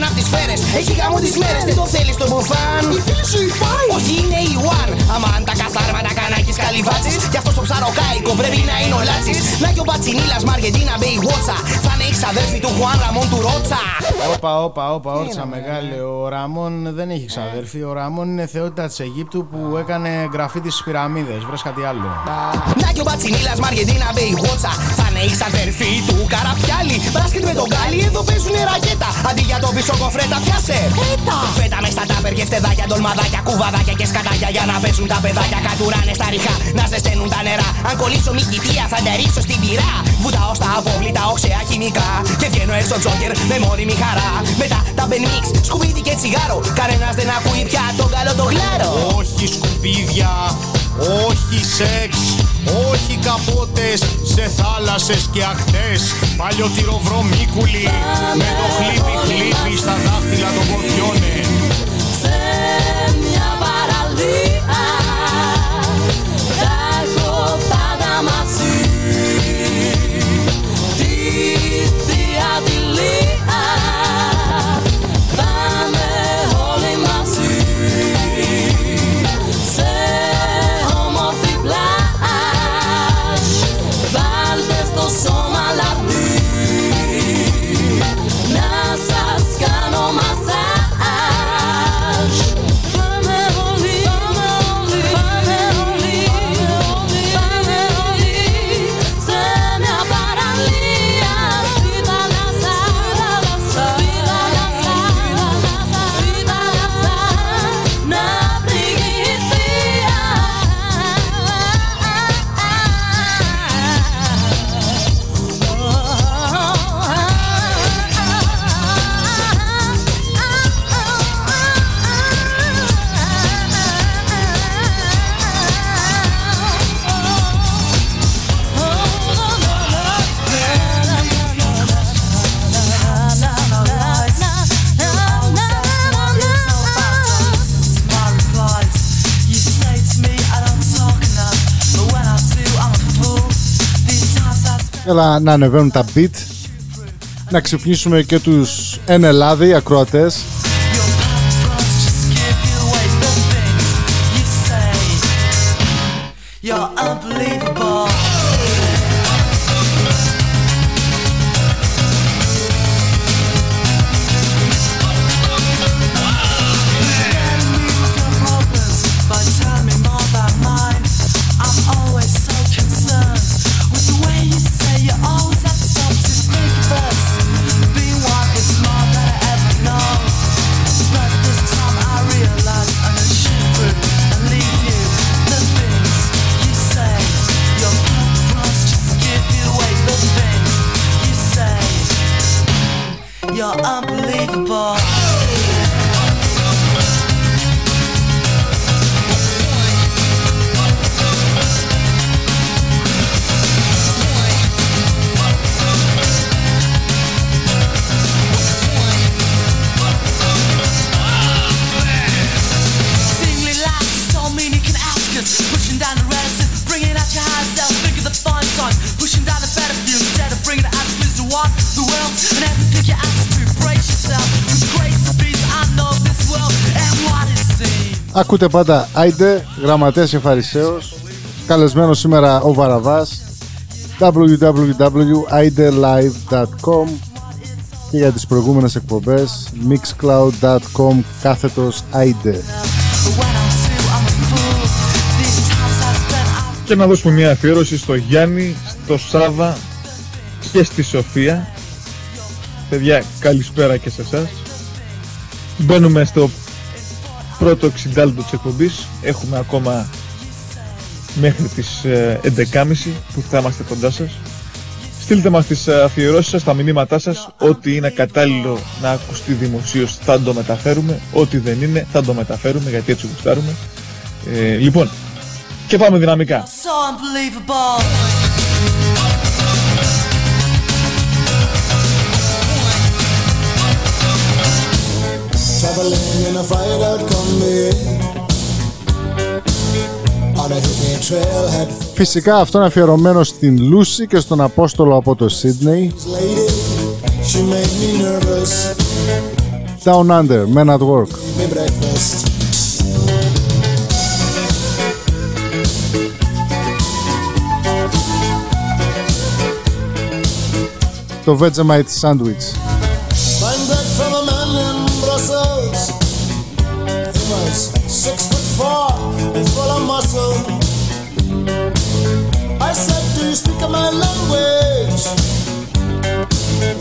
S4: Που έχουν απ' τις σφαίρες, έχει γάμο τις μέρες. Δεν το θέλεις το μπουφάν. Η φίλη σου η φάι. Όχι είναι η one. Αμάν τα καθάρματα κανάκης καλυβάτσης. Κι αυτός το ψαροκάικο πρέπει να είναι ο Λάτσης. Να και ο Πατσινίλας Μαργεντίνα Μπέι Βότσα. Θα είναι η ξαδέρφη του Χουάν Ραμόν του Ρότσα.
S15: Όπα, όπα, όπα, όρτσα μεγάλε. Ο Ραμόν δεν έχει ξαδέρφη. Ο Ραμόν είναι θεότητα της Αιγύπτου που έκανε γραφή στις πυραμίδες. Βρες κάτι άλλο.
S4: Να και ο Πατσινίλας Μαργεντίνα Μπέι Βότσα. Θα είναι η ξαδέρφη του Καραπιάλι. Μπάσκετ με τον Γκάλι, εδώ παίζουν ρακέτα. Αντί για το πίσω κοφρέτα, πιάσε. Έτα. Φέτα μες στα τάπερ και φτεδάκια, ντολμαδάκια, κουβαδάκια και σκατάκια για να παίζουν τα παιδάκια. Κατουράνε στα ριχά, να ζεσταίνουν τα νερά. Αν κολλήσω μη κοιτία, θα ντερίσω στην πυρά. Βουτάω στα απόβλητα, οξέα χημικά. Και βγαίνω έξω τζόκερ με μόνιμη χαρά. Μετά τα μπενμίξ, σκουπίδι και τσιγάρο. Κανένας δεν ακούει πια τον καλό το γλάρο.
S15: Όχι σκουπίδια, όχι σεξ, όχι καπότες σε θάλασσες και ακτές. Παλιωτυροβρομίκουλοι με το χλίπι χλίπι στα δάχτυλα των ποδιώνε.
S2: σε μια παραλία
S5: Έλα να ανεβαίνουν τα beat. Να ξυπνήσουμε και τους εν Ελλάδη ακροατές.
S11: You're
S5: Ακούτε πάντα, Άιντε, γραμματέας ευχαριστήσω. Καλεσμένο σήμερα ο βαραβάς www.idelive.com και για τις προηγούμενες εκπομπές, mixcloud.com κάθετος Άιντε.
S6: Και να δώσουμε μια αφιέρωση στο Γιάννη, στο Σάβα και στη Σοφία. Παιδιά, καλησπέρα και σε εσάς. Μπαίνουμε στο πρώτο 60 λεπτό της εκπομπής. Έχουμε ακόμα μέχρι τις ε, 11.30 που θα είμαστε κοντά σας. Στείλτε μας τις ε, αφιερώσεις σας, τα μηνύματά σας. Ό,τι είναι κατάλληλο να ακουστεί δημοσίως θα το μεταφέρουμε. Ό,τι δεν είναι θα το μεταφέρουμε γιατί έτσι γουστάρουμε. Ε, λοιπόν, και πάμε δυναμικά.
S5: Φυσικά αυτό είναι αφιερωμένο στην Λούση και στον Απόστολο από το Σίδνεϊ. Down Under, Men at Work.
S7: Language?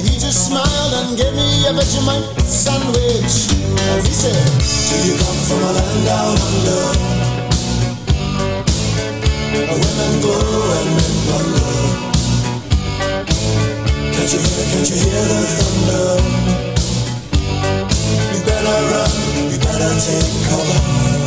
S7: He just smiled and gave me a Vegemite sandwich. And he said, do you come from a land down under? Women and men wonder Can't you hear, can't you hear the thunder? You better run, you better take cover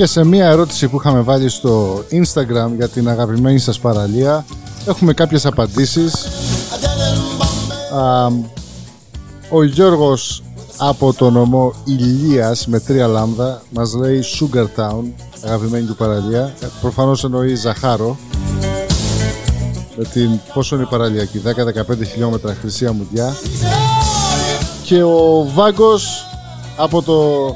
S5: Και σε μία ερώτηση που είχαμε βάλει στο Instagram για την αγαπημένη σας παραλία έχουμε κάποιες απαντήσεις. Α, ο Γιώργος από το νομό Ηλίας με τρία λάμδα μας λέει Sugar Town, αγαπημένη του παραλία. Ε, Προφανώς εννοεί Ζαχάρο. Με την πόσο είναι η παραλία εκεί, 10-15 χιλιόμετρα χρυσή αμμουδιά. Και ο Βάγκος από το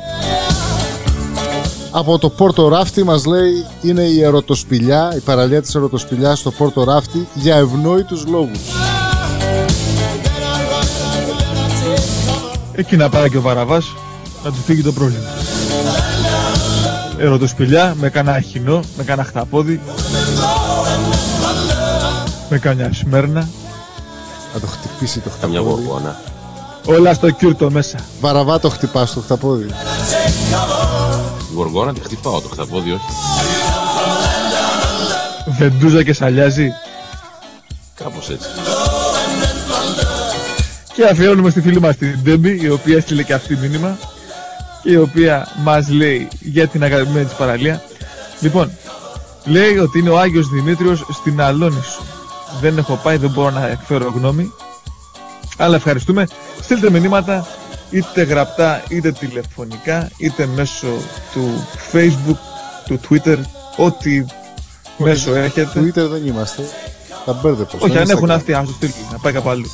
S5: από το Πόρτο Ράφτη μας λέει είναι η ερωτοσπηλιά, η παραλία της ερωτοσπηλιάς στο Πόρτο Ράφτη για ευνόητους λόγους.
S6: Εκεί να πάει και ο Βαραβάς να του φύγει το πρόβλημα. Ερωτοσπηλιά με κανένα χινό, με κανένα χταπόδι, με κανένα σμέρνα.
S5: Να το χτυπήσει το
S8: Καμιά
S5: χταπόδι.
S8: γοργόνα.
S6: Όλα στο κιούρτο μέσα.
S5: Βαραβά το χτυπάς το χταπόδι.
S8: Η γοργόνα τη χτυπάω, το χταπόδι όχι.
S6: Βεντούζα και σαλιάζει.
S8: Κάπως έτσι.
S6: Και αφιερώνουμε στη φίλη μας την Ντέμπι, η οποία έστειλε και αυτή μήνυμα και η οποία μας λέει για την αγαπημένη της παραλία. Λοιπόν, λέει ότι είναι ο Άγιος Δημήτριος στην Αλόνισο. Δεν έχω πάει, δεν μπορώ να εκφέρω γνώμη. Αλλά ευχαριστούμε. Στείλτε μηνύματα είτε γραπτά είτε τηλεφωνικά είτε μέσω του facebook, του twitter, ό,τι μέσο έχετε.
S5: Twitter δεν είμαστε. Τα μπέρδεψα.
S6: Όχι,
S5: στο
S6: αν έχουν
S5: Instagram.
S6: αυτοί, ας το στείλει, να πάει κάπου αλλού.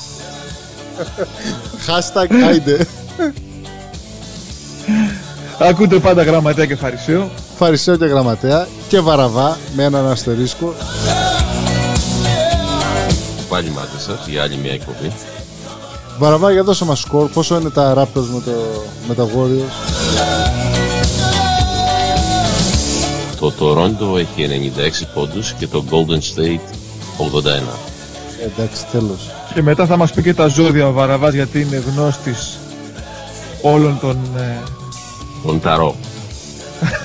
S5: Hashtag άιντε.
S6: Ακούτε πάντα γραμματέα και φαρισαίο.
S5: Φαρισαίο και γραμματέα και βαραβά με έναν αστερίσκο.
S8: Πάλι μάτι σας, για άλλη μια εκπομπή.
S5: Βαραβά για δώσε μας σκορ. Πόσο είναι τα Raptors με, το, με τα Warriors;
S8: Το Toronto έχει 96 πόντους και το Golden State 81.
S5: Εντάξει, τέλος.
S6: Και μετά θα μας πει και τα ζώδια ο Βαραβάς γιατί είναι γνώστης όλων των... ε,
S8: Τον Ταρό.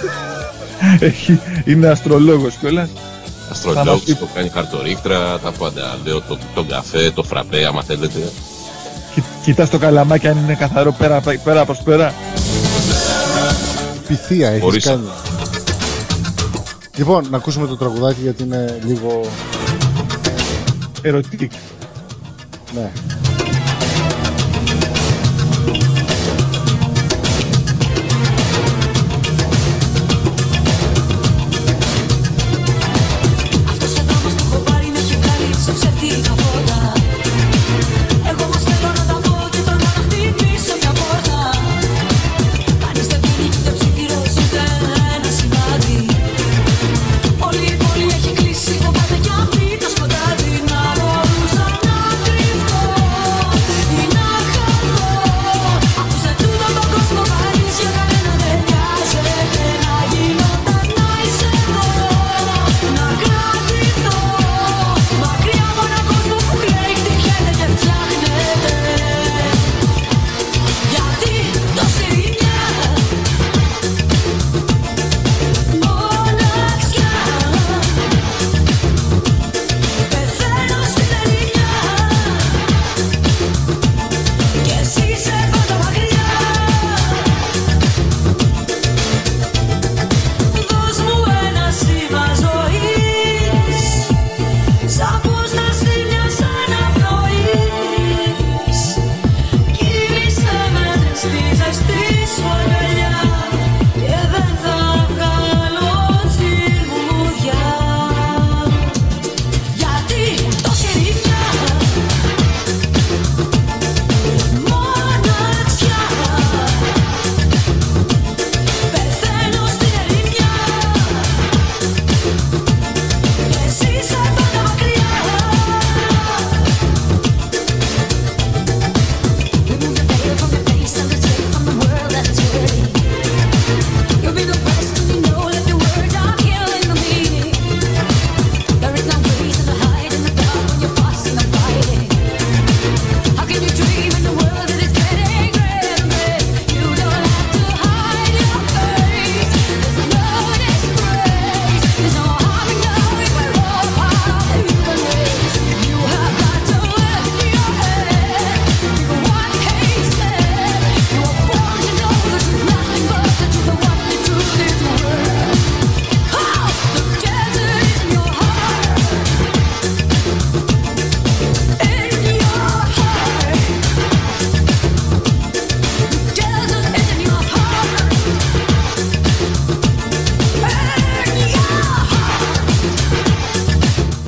S6: έχει, είναι αστρολόγος κιόλας. Θα μας
S8: Αστρολόγος
S6: πει-
S8: που κάνει χαρτορίκτρα, τα πάντα. Λέω το, τον καφέ, το φραπέ, άμα θέλετε.
S6: Κι- Κοιτάς το καλαμάκι αν είναι καθαρό πέρα, πέρα προς πέρα.
S5: Πυθία έχεις
S8: Ορίστε.
S5: κάνει. Λοιπόν, να ακούσουμε το τραγουδάκι γιατί είναι λίγο...
S6: Ερωτική.
S5: Ναι.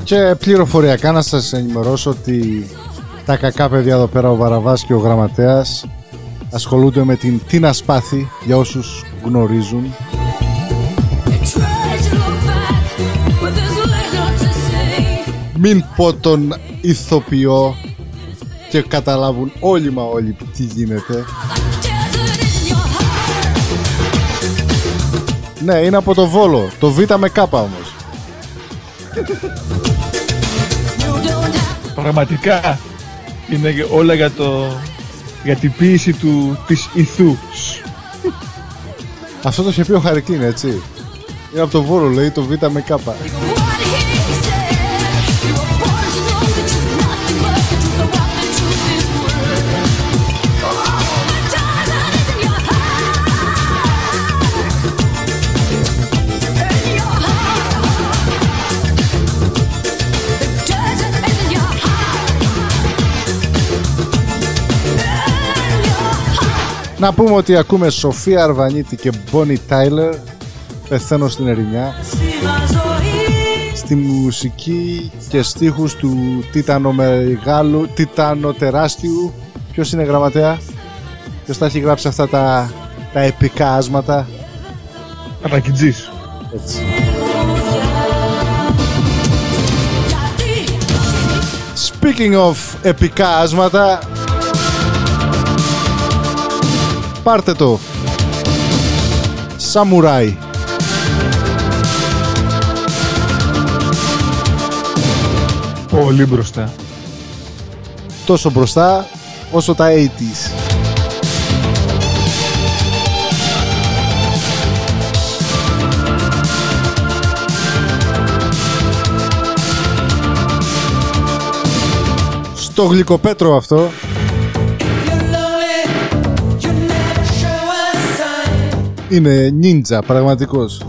S2: Και
S13: πληροφοριακά να σας ενημερώσω ότι τα κακά παιδιά εδώ πέρα, ο Βαραβάς και ο Γραμματέας ασχολούνται με την Τίνα Σπάθη, για όσους γνωρίζουν. Μην πω τον ηθοποιό και καταλάβουν όλοι μα όλοι τι γίνεται. Ναι, είναι από το Βόλο. Το Β με κάπα όμως.
S6: Πραγματικά είναι και όλα για το για την ποίηση του της ηθού.
S13: Αυτό το είχε πει ο Χαρικίν, έτσι. Είναι από το Βόλο, λέει το Β με κάπα. Να πούμε ότι ακούμε Σοφία Αρβανίτη και Μπόνι Τάιλερ Πεθαίνω στην ερημιά. Στη μουσική και στίχους του Τίτανο Μεγάλου Τίτανο Τεράστιου Ποιος είναι γραμματέα; Ποιος τα έχει γράψει αυτά τα, τα επικά άσματα;
S6: Αρακιτζής
S13: Έτσι. Speaking of επικά άσματα Πάρτε το. Σαμουράι.
S6: Πολύ μπροστά.
S13: Τόσο μπροστά όσο τα 80s Στο γλυκοπέτρο αυτό Είναι νίντζα πραγματικός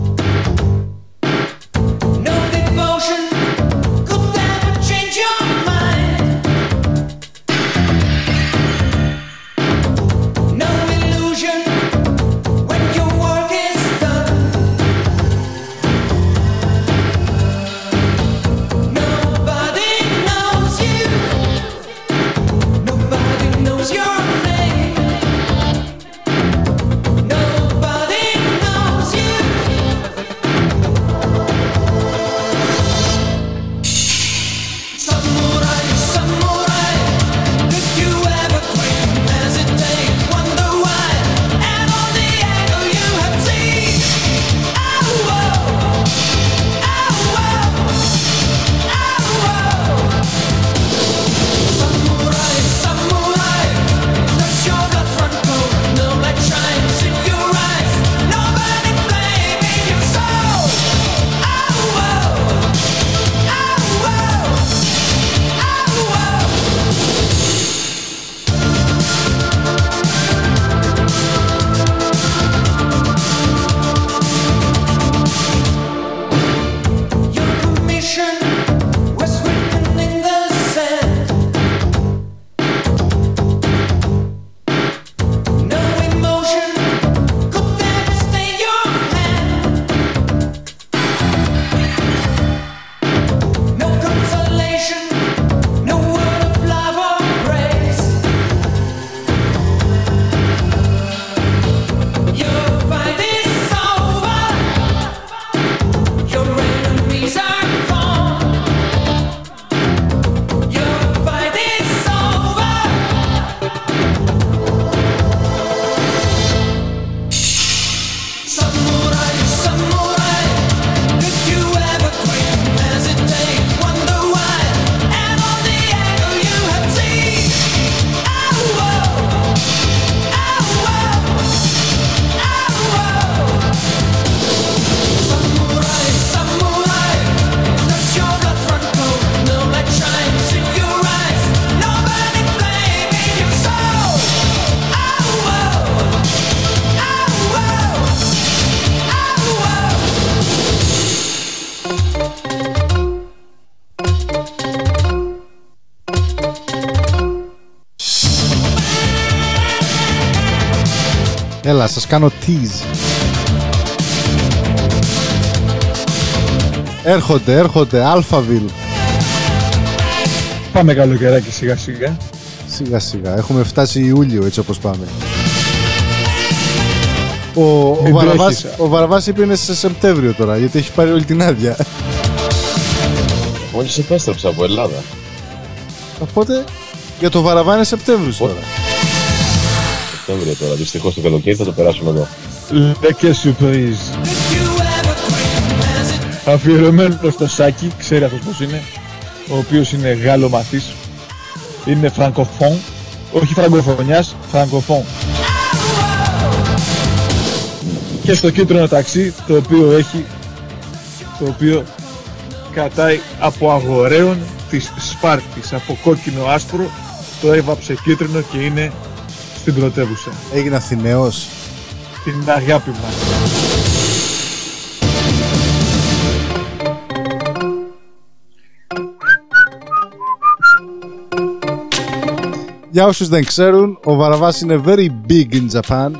S13: Έλα, σας κάνω tease. Έρχονται, έρχονται, Alphaville.
S6: Πάμε καλοκαιράκι σιγά σιγά.
S5: Σιγά σιγά. Έχουμε φτάσει Ιούλιο έτσι όπως πάμε. Ο, ο,
S6: Μην
S5: Βαραβάς,
S6: τρέχεις.
S5: ο Βαραβάς είπε είναι σε Σεπτέμβριο τώρα γιατί έχει πάρει όλη την άδεια.
S8: Μόλις επέστρεψα από Ελλάδα.
S5: Οπότε για το Βαραβά είναι Σεπτέμβριος τώρα.
S8: Σεπτέμβριο τώρα. Δυστυχώς το καλοκαίρι θα το περάσουμε εδώ.
S6: Λεκέ surprise. Αφιερωμένος στο Σάκη, ξέρει αυτός πως είναι, ο οποίος είναι Γάλλο μαθής, είναι φραγκοφόν, όχι φραγκοφωνιάς, φραγκοφόν. Και στο κίτρινο ταξί, το οποίο έχει, το οποίο κατάει από αγοραίων της Σπάρτης, από κόκκινο άσπρο, το έβαψε κίτρινο και είναι στην πρωτεύουσα.
S5: Έγινε Αθηναίος.
S6: Την αγάπη μας.
S5: Για όσους δεν ξέρουν, ο Βαραβάς είναι very big in Japan.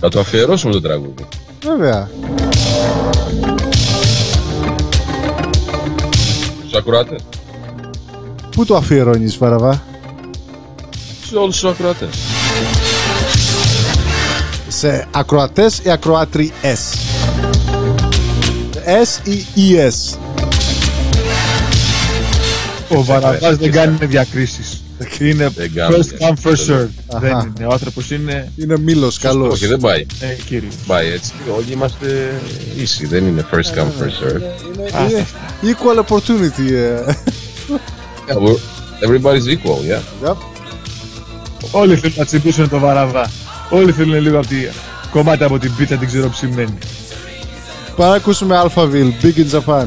S8: Θα το αφιερώσουμε το τραγούδι.
S5: Βέβαια.
S8: Στους ακροατές.
S5: Πού το αφιερώνεις Βαραβά;
S8: Σε όλους τους ακροατές.
S5: Σε ακροατές ή ακροάτριες; S ή ES.
S6: Ο Βαραβάς δεν κάνει διακρίσεις. Είναι
S8: κάνει
S6: first come first served.
S5: Αχα.
S6: Δεν είναι. Ο άνθρωπος είναι...
S5: Είναι μήλος καλός.
S8: Όχι, δεν πάει.
S6: Ε, κύριε.
S8: Πάει έτσι. Όλοι είμαστε ίσοι. Δεν είναι first come, first serve.
S5: Είναι equal opportunity. ε.
S8: Yeah, we're- everybody's equal, yeah.
S5: Yep.
S6: Όλοι θέλουν να τσιμπήσουν το Βαραβά. Όλοι θέλουν λίγο από τη κομμάτι από την πίτσα την ξεροψημένη.
S5: Πάμε να ακούσουμε Alphaville, Big in Japan.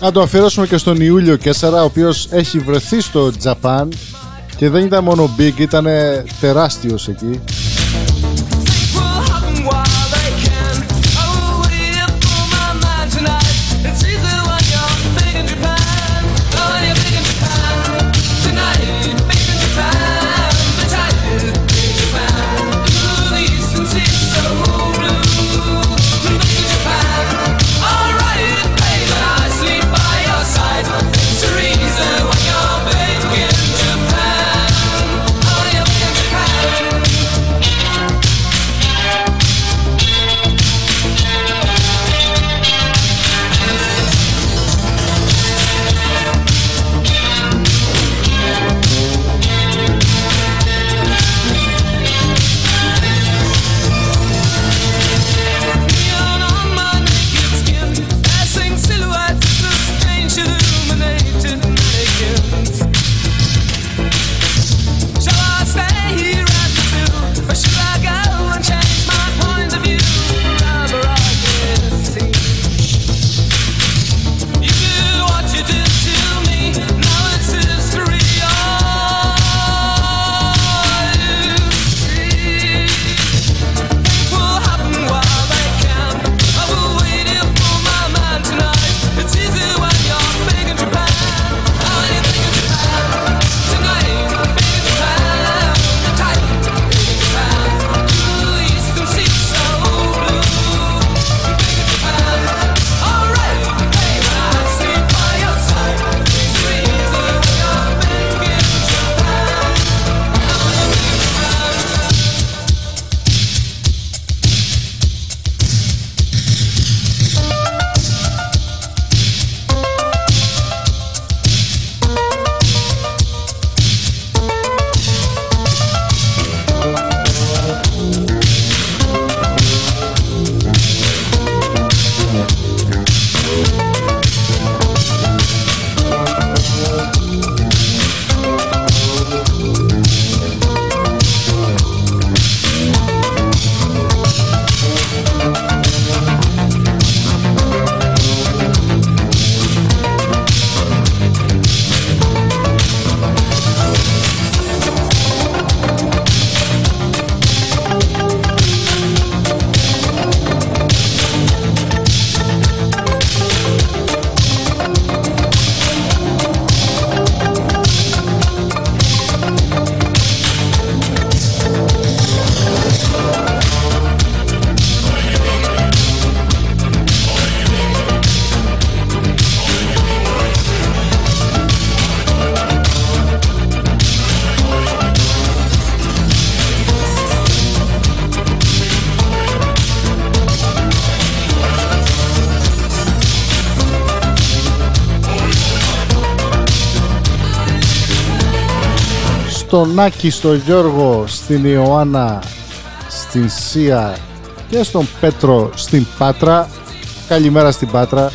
S5: Να το αφιερώσουμε και στον Ιούλιο Κέσσαρα, ο οποίος έχει βρεθεί στο Japan και δεν ήταν μόνο big, ήταν τεράστιος εκεί. Στον Άκη, στον Γιώργο, στην Ιωάννα, στην Σία και στον Πέτρο στην Πάτρα. Καλημέρα στην Πάτρα.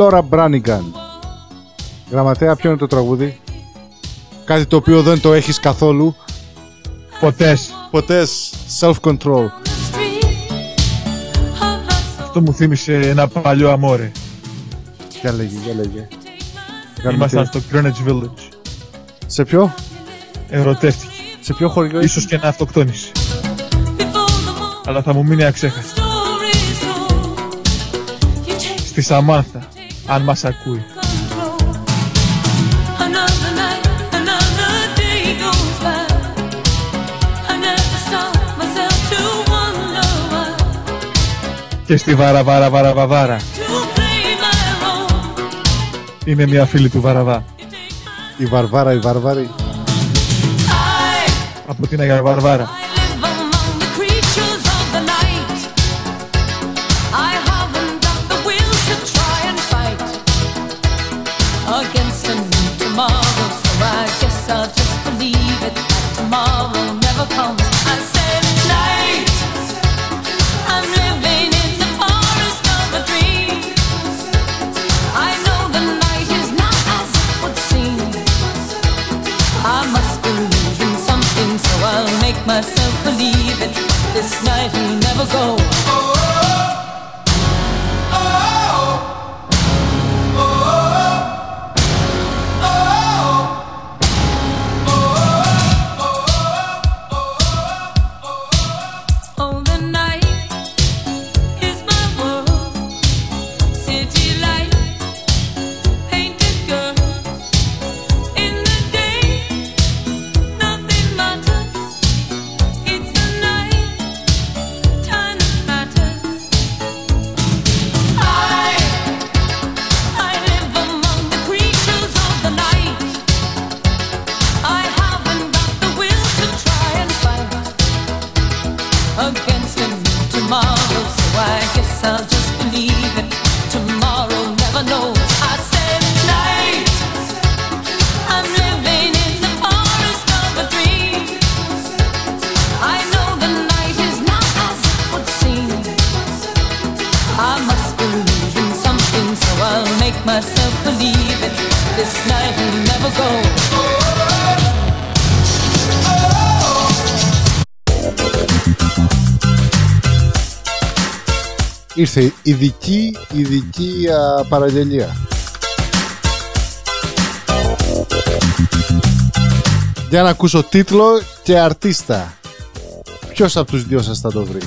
S5: Λόρα Μπράνιγκαν. Γραμματέα, ποιο είναι το τραγούδι; Κάτι το οποίο δεν το έχεις καθόλου;
S2: Ποτές.
S5: Ποτές. Self-control.
S2: Αυτό μου θύμισε ένα παλιό αμόρε.
S5: Για λέγε, για λέγε.
S2: Ήμασταν στο Greenwich Village.
S5: Σε ποιο;
S2: Ερωτεύτηκε.
S5: Σε ποιο χωριό
S2: Ίσως και να αυτοκτόνησε. Αλλά θα μου μείνει αξέχαστη. Στη Σαμάνθα, αν μας ακούει.
S6: Another night, another day goes by. I never stop myself to wonder why.
S2: Και στη Βάρα Βάρα Βάρα Βαβάρα.
S6: To play my role.
S2: Είναι μια φίλη του Βαραβά.
S5: Η Βαρβάρα, η Βαρβάρη.
S2: Από την Αγία Βαρβάρα.
S5: Ήρθε ειδική, ειδική α, παραγγελία. Για να ακούσω τίτλο και αρτίστα. Ποιος από τους δυο σας θα το βρει;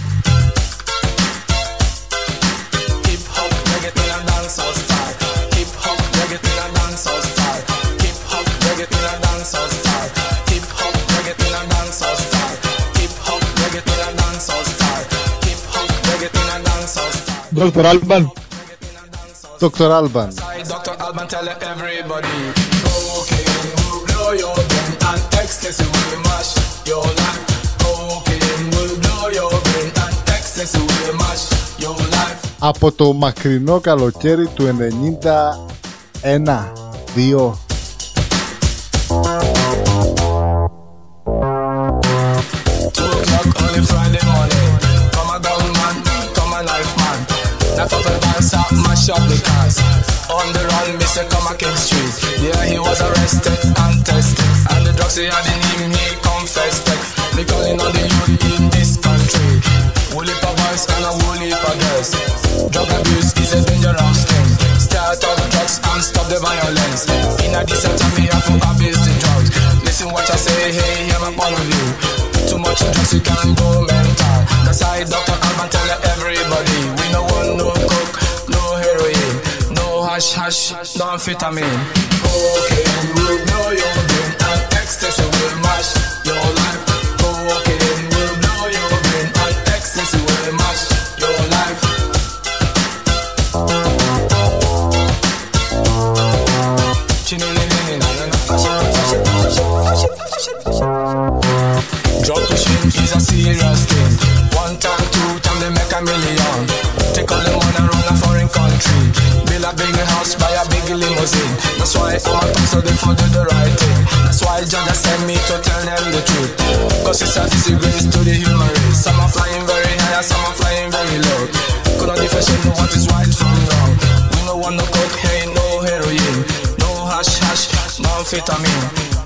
S2: Dr. Alban.
S5: Dr. Alban.
S16: Dr. Alban tell everybody, cocaine will blow your brain. brain and ecstasy will mash your life. Cocaine will blow your brain and ecstasy will mash your life.
S5: Από το μακρινό καλοκαίρι του 91. 2.
S16: That up and dance up, mash up the cars. On the run, Mr. Come a King Street. Yeah, he was arrested and tested. And the drugs he had in him, he confessed it. Me calling on the youth in this country. Woolly pa boys and a woolly pa girls. Drug abuse is a dangerous thing. Start off drugs and stop the violence. In a decent time, we have to abuse the drugs. Listen what I say, hey, my point of view. Too much drugs, you can go mental. That's why Dr. Alban tell everybody. We no want no coke, no heroin, no hash hash, no amphetamine. Cocaine will blow your brain and ecstasy will mash your life. Cocaine is a serious thing. One time, two time, they make a million. Take all the money and run a foreign country. Build a big house, buy a big limousine. That's why I'm a so they for do the right thing. That's why Judge sent me to tell them the truth. Cause it's a disgrace to the human race. Some are flying very high, some are flying very low. Couldn't differentiate what is right from wrong. We no want no cocaine, no heroin, no hash hash, no amphetamine.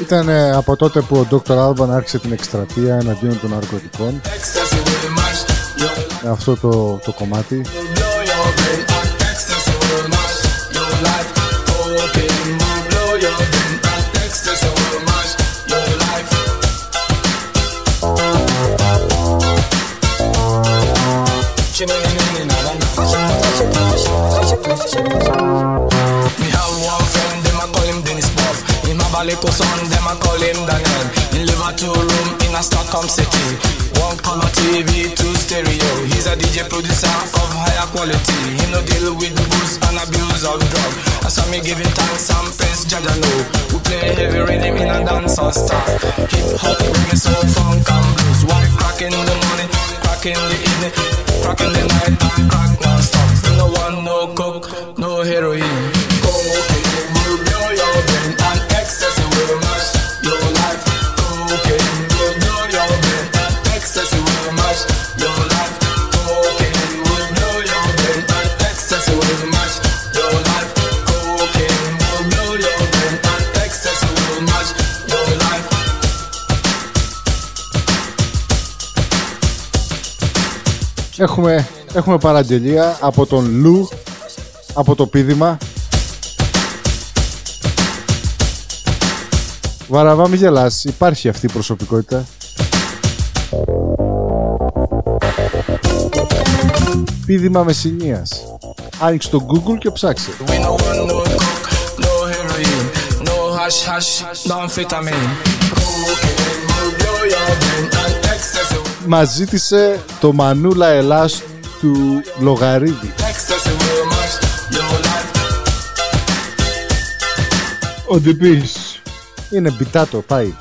S5: Ήταν από τότε που ο Dr. Alban άρχισε την εκστρατεία εναντίον των ναρκωτικών. Αυτό το κομμάτι.
S16: Me have one friend, them a call him Dennis Buff. In my Balico son, them a call him Daniel. He live a two room in a Stockholm city. One color TV, two stereo. He's a DJ producer of higher quality. He no deal with booze and abuse of drug. I saw me giving thanks and praise, Jaja know. We play heavy rhythm in a dancehall style. Hip hop, reggae, soul, funk and blues. White crack in the morning, crack in the evening, crack in the night, and crack non-stop No one, no coke, no heroin. Cocaine will blow your brain and ecstasy will mash your life. Cocaine will blow your brain and ecstasy will mash your life. Cocaine will blow your brain and ecstasy will mash your life. Cocaine will blow your brain and ecstasy will mash your life.
S5: Έχουμε, έχουμε παραγγελία από τον Λου, από το πίδημα. Βαραβά μη γελάς, υπάρχει αυτή η προσωπικότητα. Πίδημα Μεσσηνίας. Άνοιξε το Google και ψάξε.
S16: We no want no coke, no heroin, no hash hash, no amphetamine. Cocaine will blow your brain and ecstasy,
S5: Μας ζήτησε το Μανούλα Ελλάς του Λογαρίδη.
S16: ecstasy will mash your life.
S6: Ο Ντυπής.
S5: Είναι μπιτάτο, πάει.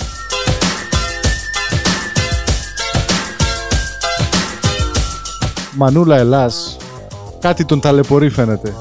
S5: Μανούλα Ελλάς. Κάτι τον ταλαιπωρεί φαίνεται.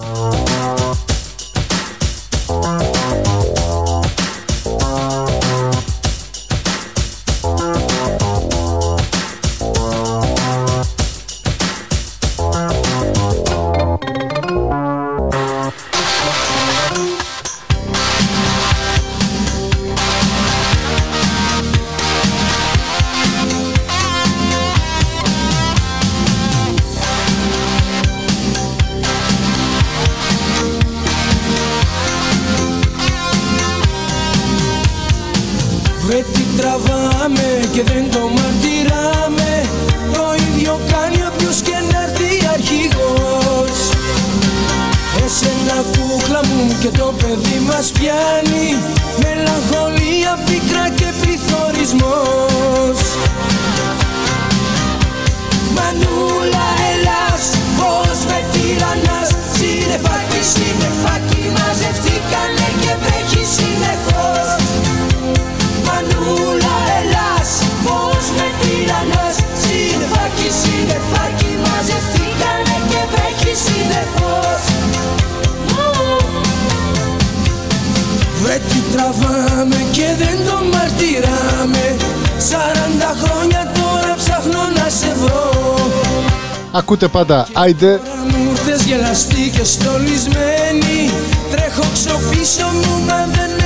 S5: Ακούτε πάντα. Άιντε.
S13: Μου ήρθες γελαστή και στολισμένη Τρέχω ξοπίσω μου μα δεν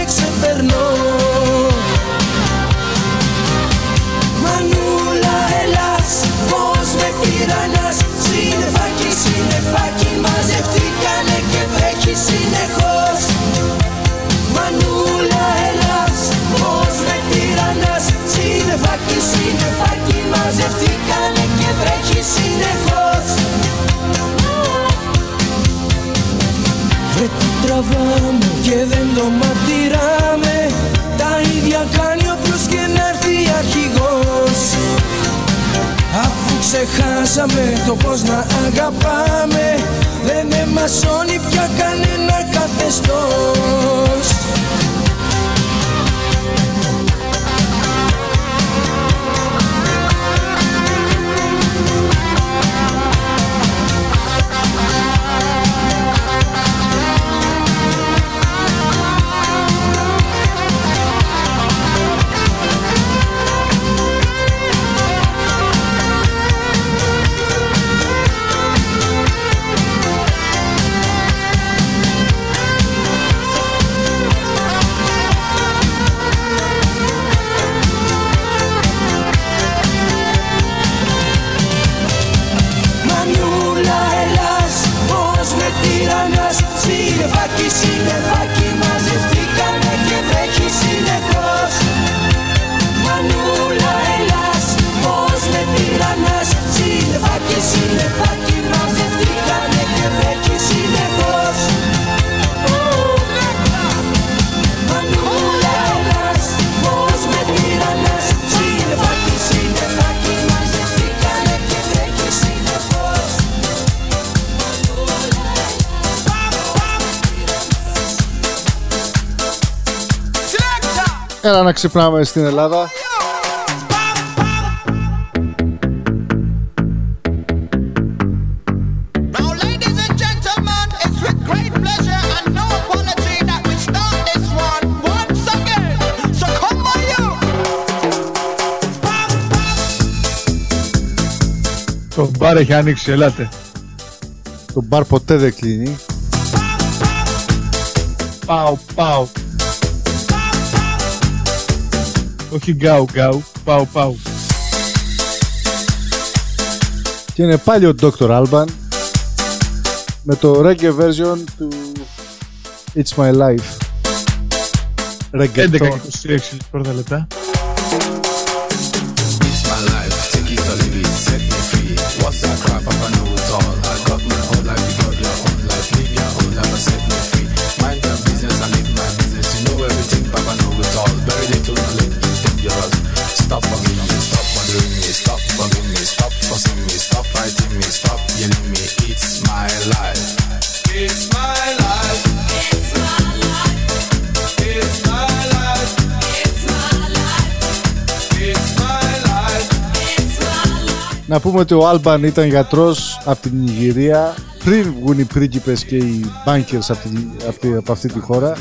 S13: και δεν το μαρτυράμε Τα ίδια κάνει όποιος και να έρθει αρχηγός. Αφού ξεχάσαμε το πως να αγαπάμε Δεν εμασώνει πια κανένα καθεστώς
S5: Έλα να ξυπνάμε στην Ελλάδα
S6: Το μπαρ έχει ανοίξει, ελάτε.
S5: Το μπαρ ποτέ δεν κλείνει
S6: Πάω, πάω. Όχι γκάου, γκάου. Πάω, πάω.
S5: Και είναι πάλι ο Dr. Alban με το reggae version του It's My Life.
S6: 11 και
S5: Reggaeton.
S6: 26 πρώτα λεπτά.
S5: Να πούμε ότι ο Άλμπαν ήταν γιατρός από την Ιγυρία. Πριν βγουν οι πρίγκιπες και οι μπάνκερ από αυτή τη χώρα.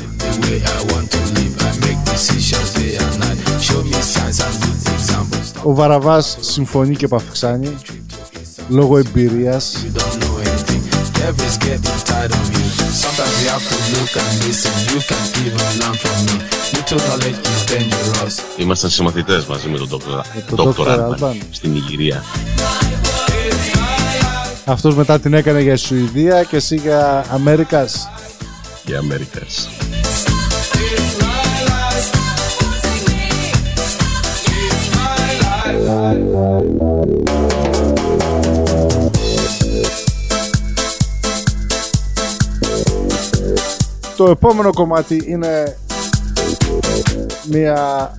S5: Ο Βαραβάς συμφωνεί και παυξάνει λόγω εμπειρίας.
S17: Little knowledge is dangerous.
S8: Ήμασταν συμμαθητές μαζί με τον Dr.
S5: τον
S8: Dr.
S5: Dr.
S8: Alban
S5: Alban.
S8: στην Ιγυρία.
S5: Αυτός μετά την έκανε για Σουηδία και εσύ για Αμέρικας.
S8: Για Αμερικάς.
S5: Το επόμενο κομμάτι είναι μια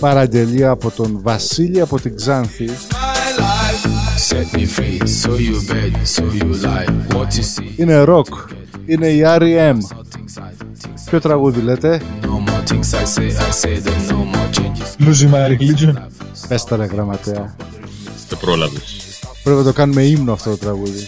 S5: παραγγελία από τον Βασίλη από την Ξάνθη. Είναι ροκ. Είναι η R.E.M. Ποιο τραγούδι λέτε; Λούζι Μαρκλίτζον. Γραμματέα.
S8: Το πρόλαβες.
S5: Πρέπει να το κάνουμε ύμνο αυτό το τραγούδι.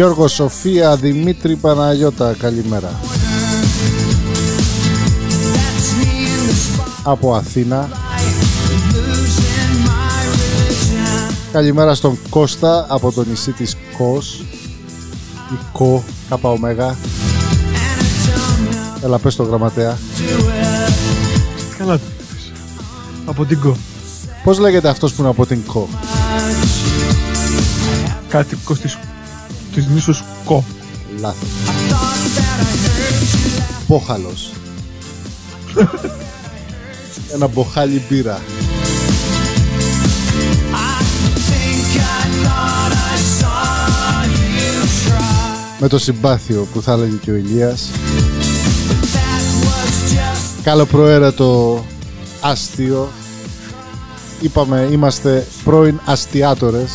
S5: Γιώργο, Σοφία, Δημήτρη, Παναγιώτα, καλημέρα.
S7: that's me in the spot.
S5: Από Αθήνα.
S7: Losing my religion.
S5: Καλημέρα στον Κώστα από το νησί της Κος. Η Κο, κάπα ωμέγα. Έλα πες το γραμματέα.
S6: Καλά το είπες. Από την κο.
S5: Πώς λέγεται αυτός που είναι από την Κο;
S6: Κάτοικος της, της νήσους κο.
S5: Λάθος. Πόχαλος. Ένα μποχάλι μπύρα.
S7: Think I thought I saw you try.
S5: Με το συμπάθειο που θα έλεγε και ο Ηλίας.
S7: That was just
S5: Καλοπροαίρετο άστιο. Είπαμε είμαστε πρώην αστιάτορες.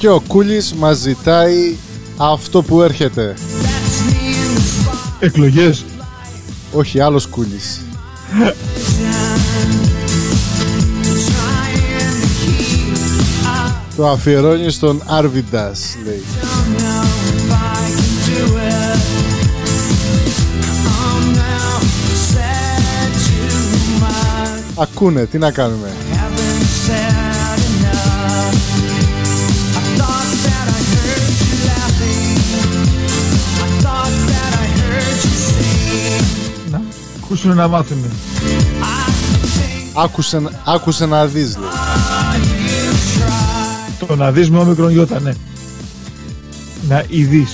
S5: Και ο Κούλης μας ζητάει αυτό που έρχεται.
S6: Εκλογές.
S5: Όχι, άλλος Κούλης. Το αφιερώνεις στον Άρβιντας, λέει. Ακούνε, τι να κάνουμε.
S6: Ακούσουν να μάθουν.
S5: Άκουσε, άκουσε να δεις, λέει.
S6: Το να δεις με όμικρον γιώτα, ναι. Να ειδείς.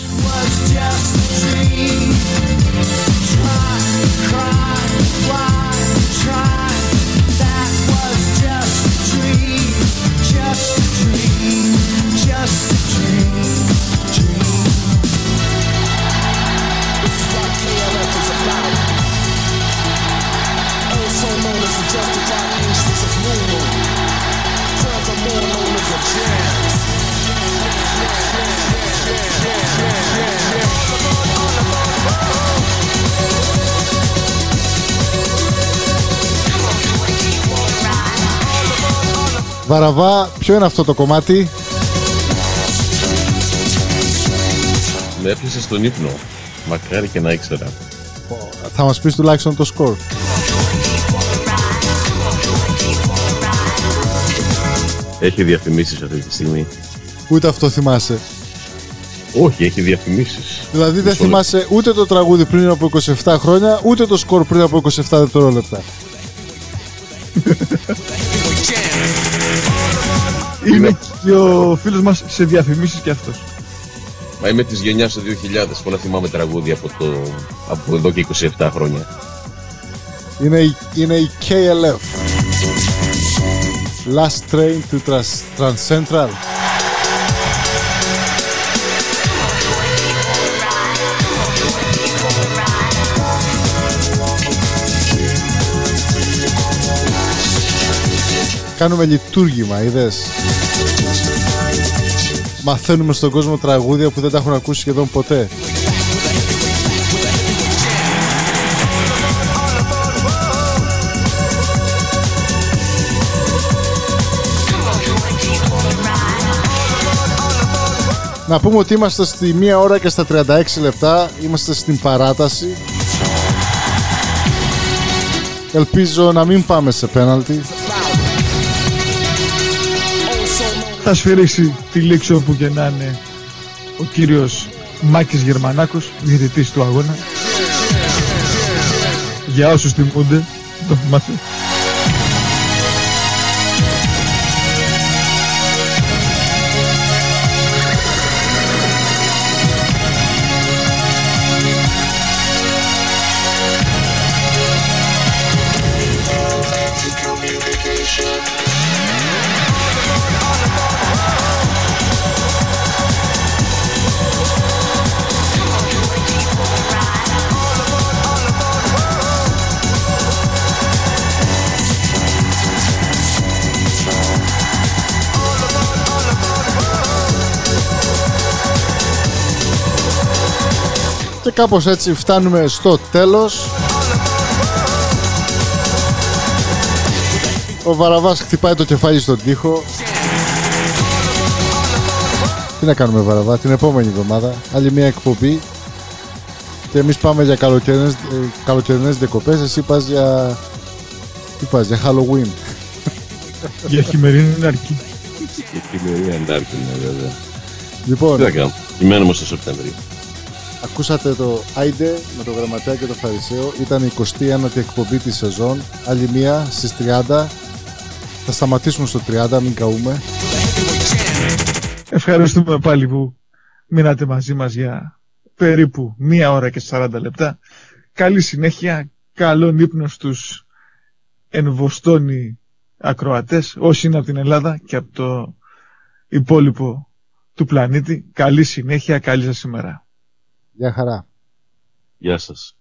S5: Βαραβά, ποιο είναι αυτό το κομμάτι;
S8: Με έπιασε στον ύπνο. Μακάρι και να ήξερα.
S5: Θα μας πεις τουλάχιστον το σκορ.
S8: Έχει διαφημίσεις αυτή τη στιγμή.
S5: Ούτε αυτό θυμάσαι.
S8: Όχι, έχει διαφημίσεις.
S5: Δηλαδή δεν
S8: Μισό
S5: θυμάσαι ούτε το τραγούδι πριν από 27 χρόνια, ούτε το σκορ πριν από 27 δευτερόλεπτα.
S6: Είναι και ο φίλος μας σε διαφημίσεις και αυτός.
S8: Μα είμαι της γενιάς του 2000, πολλά θυμάμαι τραγούδια από, το, από εδώ και 27 χρόνια.
S5: Είναι, η- είναι η KLF. Last train to Trans, Trans Κάνουμε λειτουργήμα, είδες. Μαθαίνουμε στον κόσμο τραγούδια που δεν τα έχουν ακούσει σχεδόν ποτέ. Να πούμε ότι είμαστε στη 1 ώρα και στα 36 λεπτά. Είμαστε στην παράταση. Ελπίζω να μην πάμε σε πέναλτι.
S6: Θα σφυρίξει τη λήξη όπου και να είναι ο κύριος Μάκης Γερμανάκος, διαιτητής του αγώνα. Για όσους θυμούνται, το θυμάστε.
S5: Κάπως έτσι φτάνουμε στο τέλος. Ο Βαραβάς χτυπάει το κεφάλι στον τοίχο. Τι να κάνουμε Βαραβά, την επόμενη εβδομάδα. Άλλη μια εκπομπή. Και εμείς πάμε για καλοκαιρινές, ε, καλοκαιρινές διακοπές. Εσύ πας για... Τι πας, για Halloween.
S6: Για χειμερινή αρκή.
S8: Και χειμερινή αντάρκη, ναι, βέβαια.
S5: Λοιπόν,
S8: Τι θα κάνω. Κειμένουμε στο Σεπτέμβριο.
S5: Ακούσατε το Άιντε με το Γραμματέα και το Φαρισαίο. Ήταν η 29η εκπομπή της σεζόν. Άλλη μία στις 30. Θα σταματήσουμε στο 30, μην καούμε.
S6: Ευχαριστούμε πάλι που μείνατε μαζί μας για περίπου μία ώρα και 40 λεπτά. Καλή συνέχεια, καλόν ύπνο στους ενβοστόνοι ακροατές, όσοι είναι από την Ελλάδα και από το υπόλοιπο του πλανήτη. Καλή συνέχεια, καλή σας ημέρα.
S5: Γεια χαρά.
S8: Γεια σας.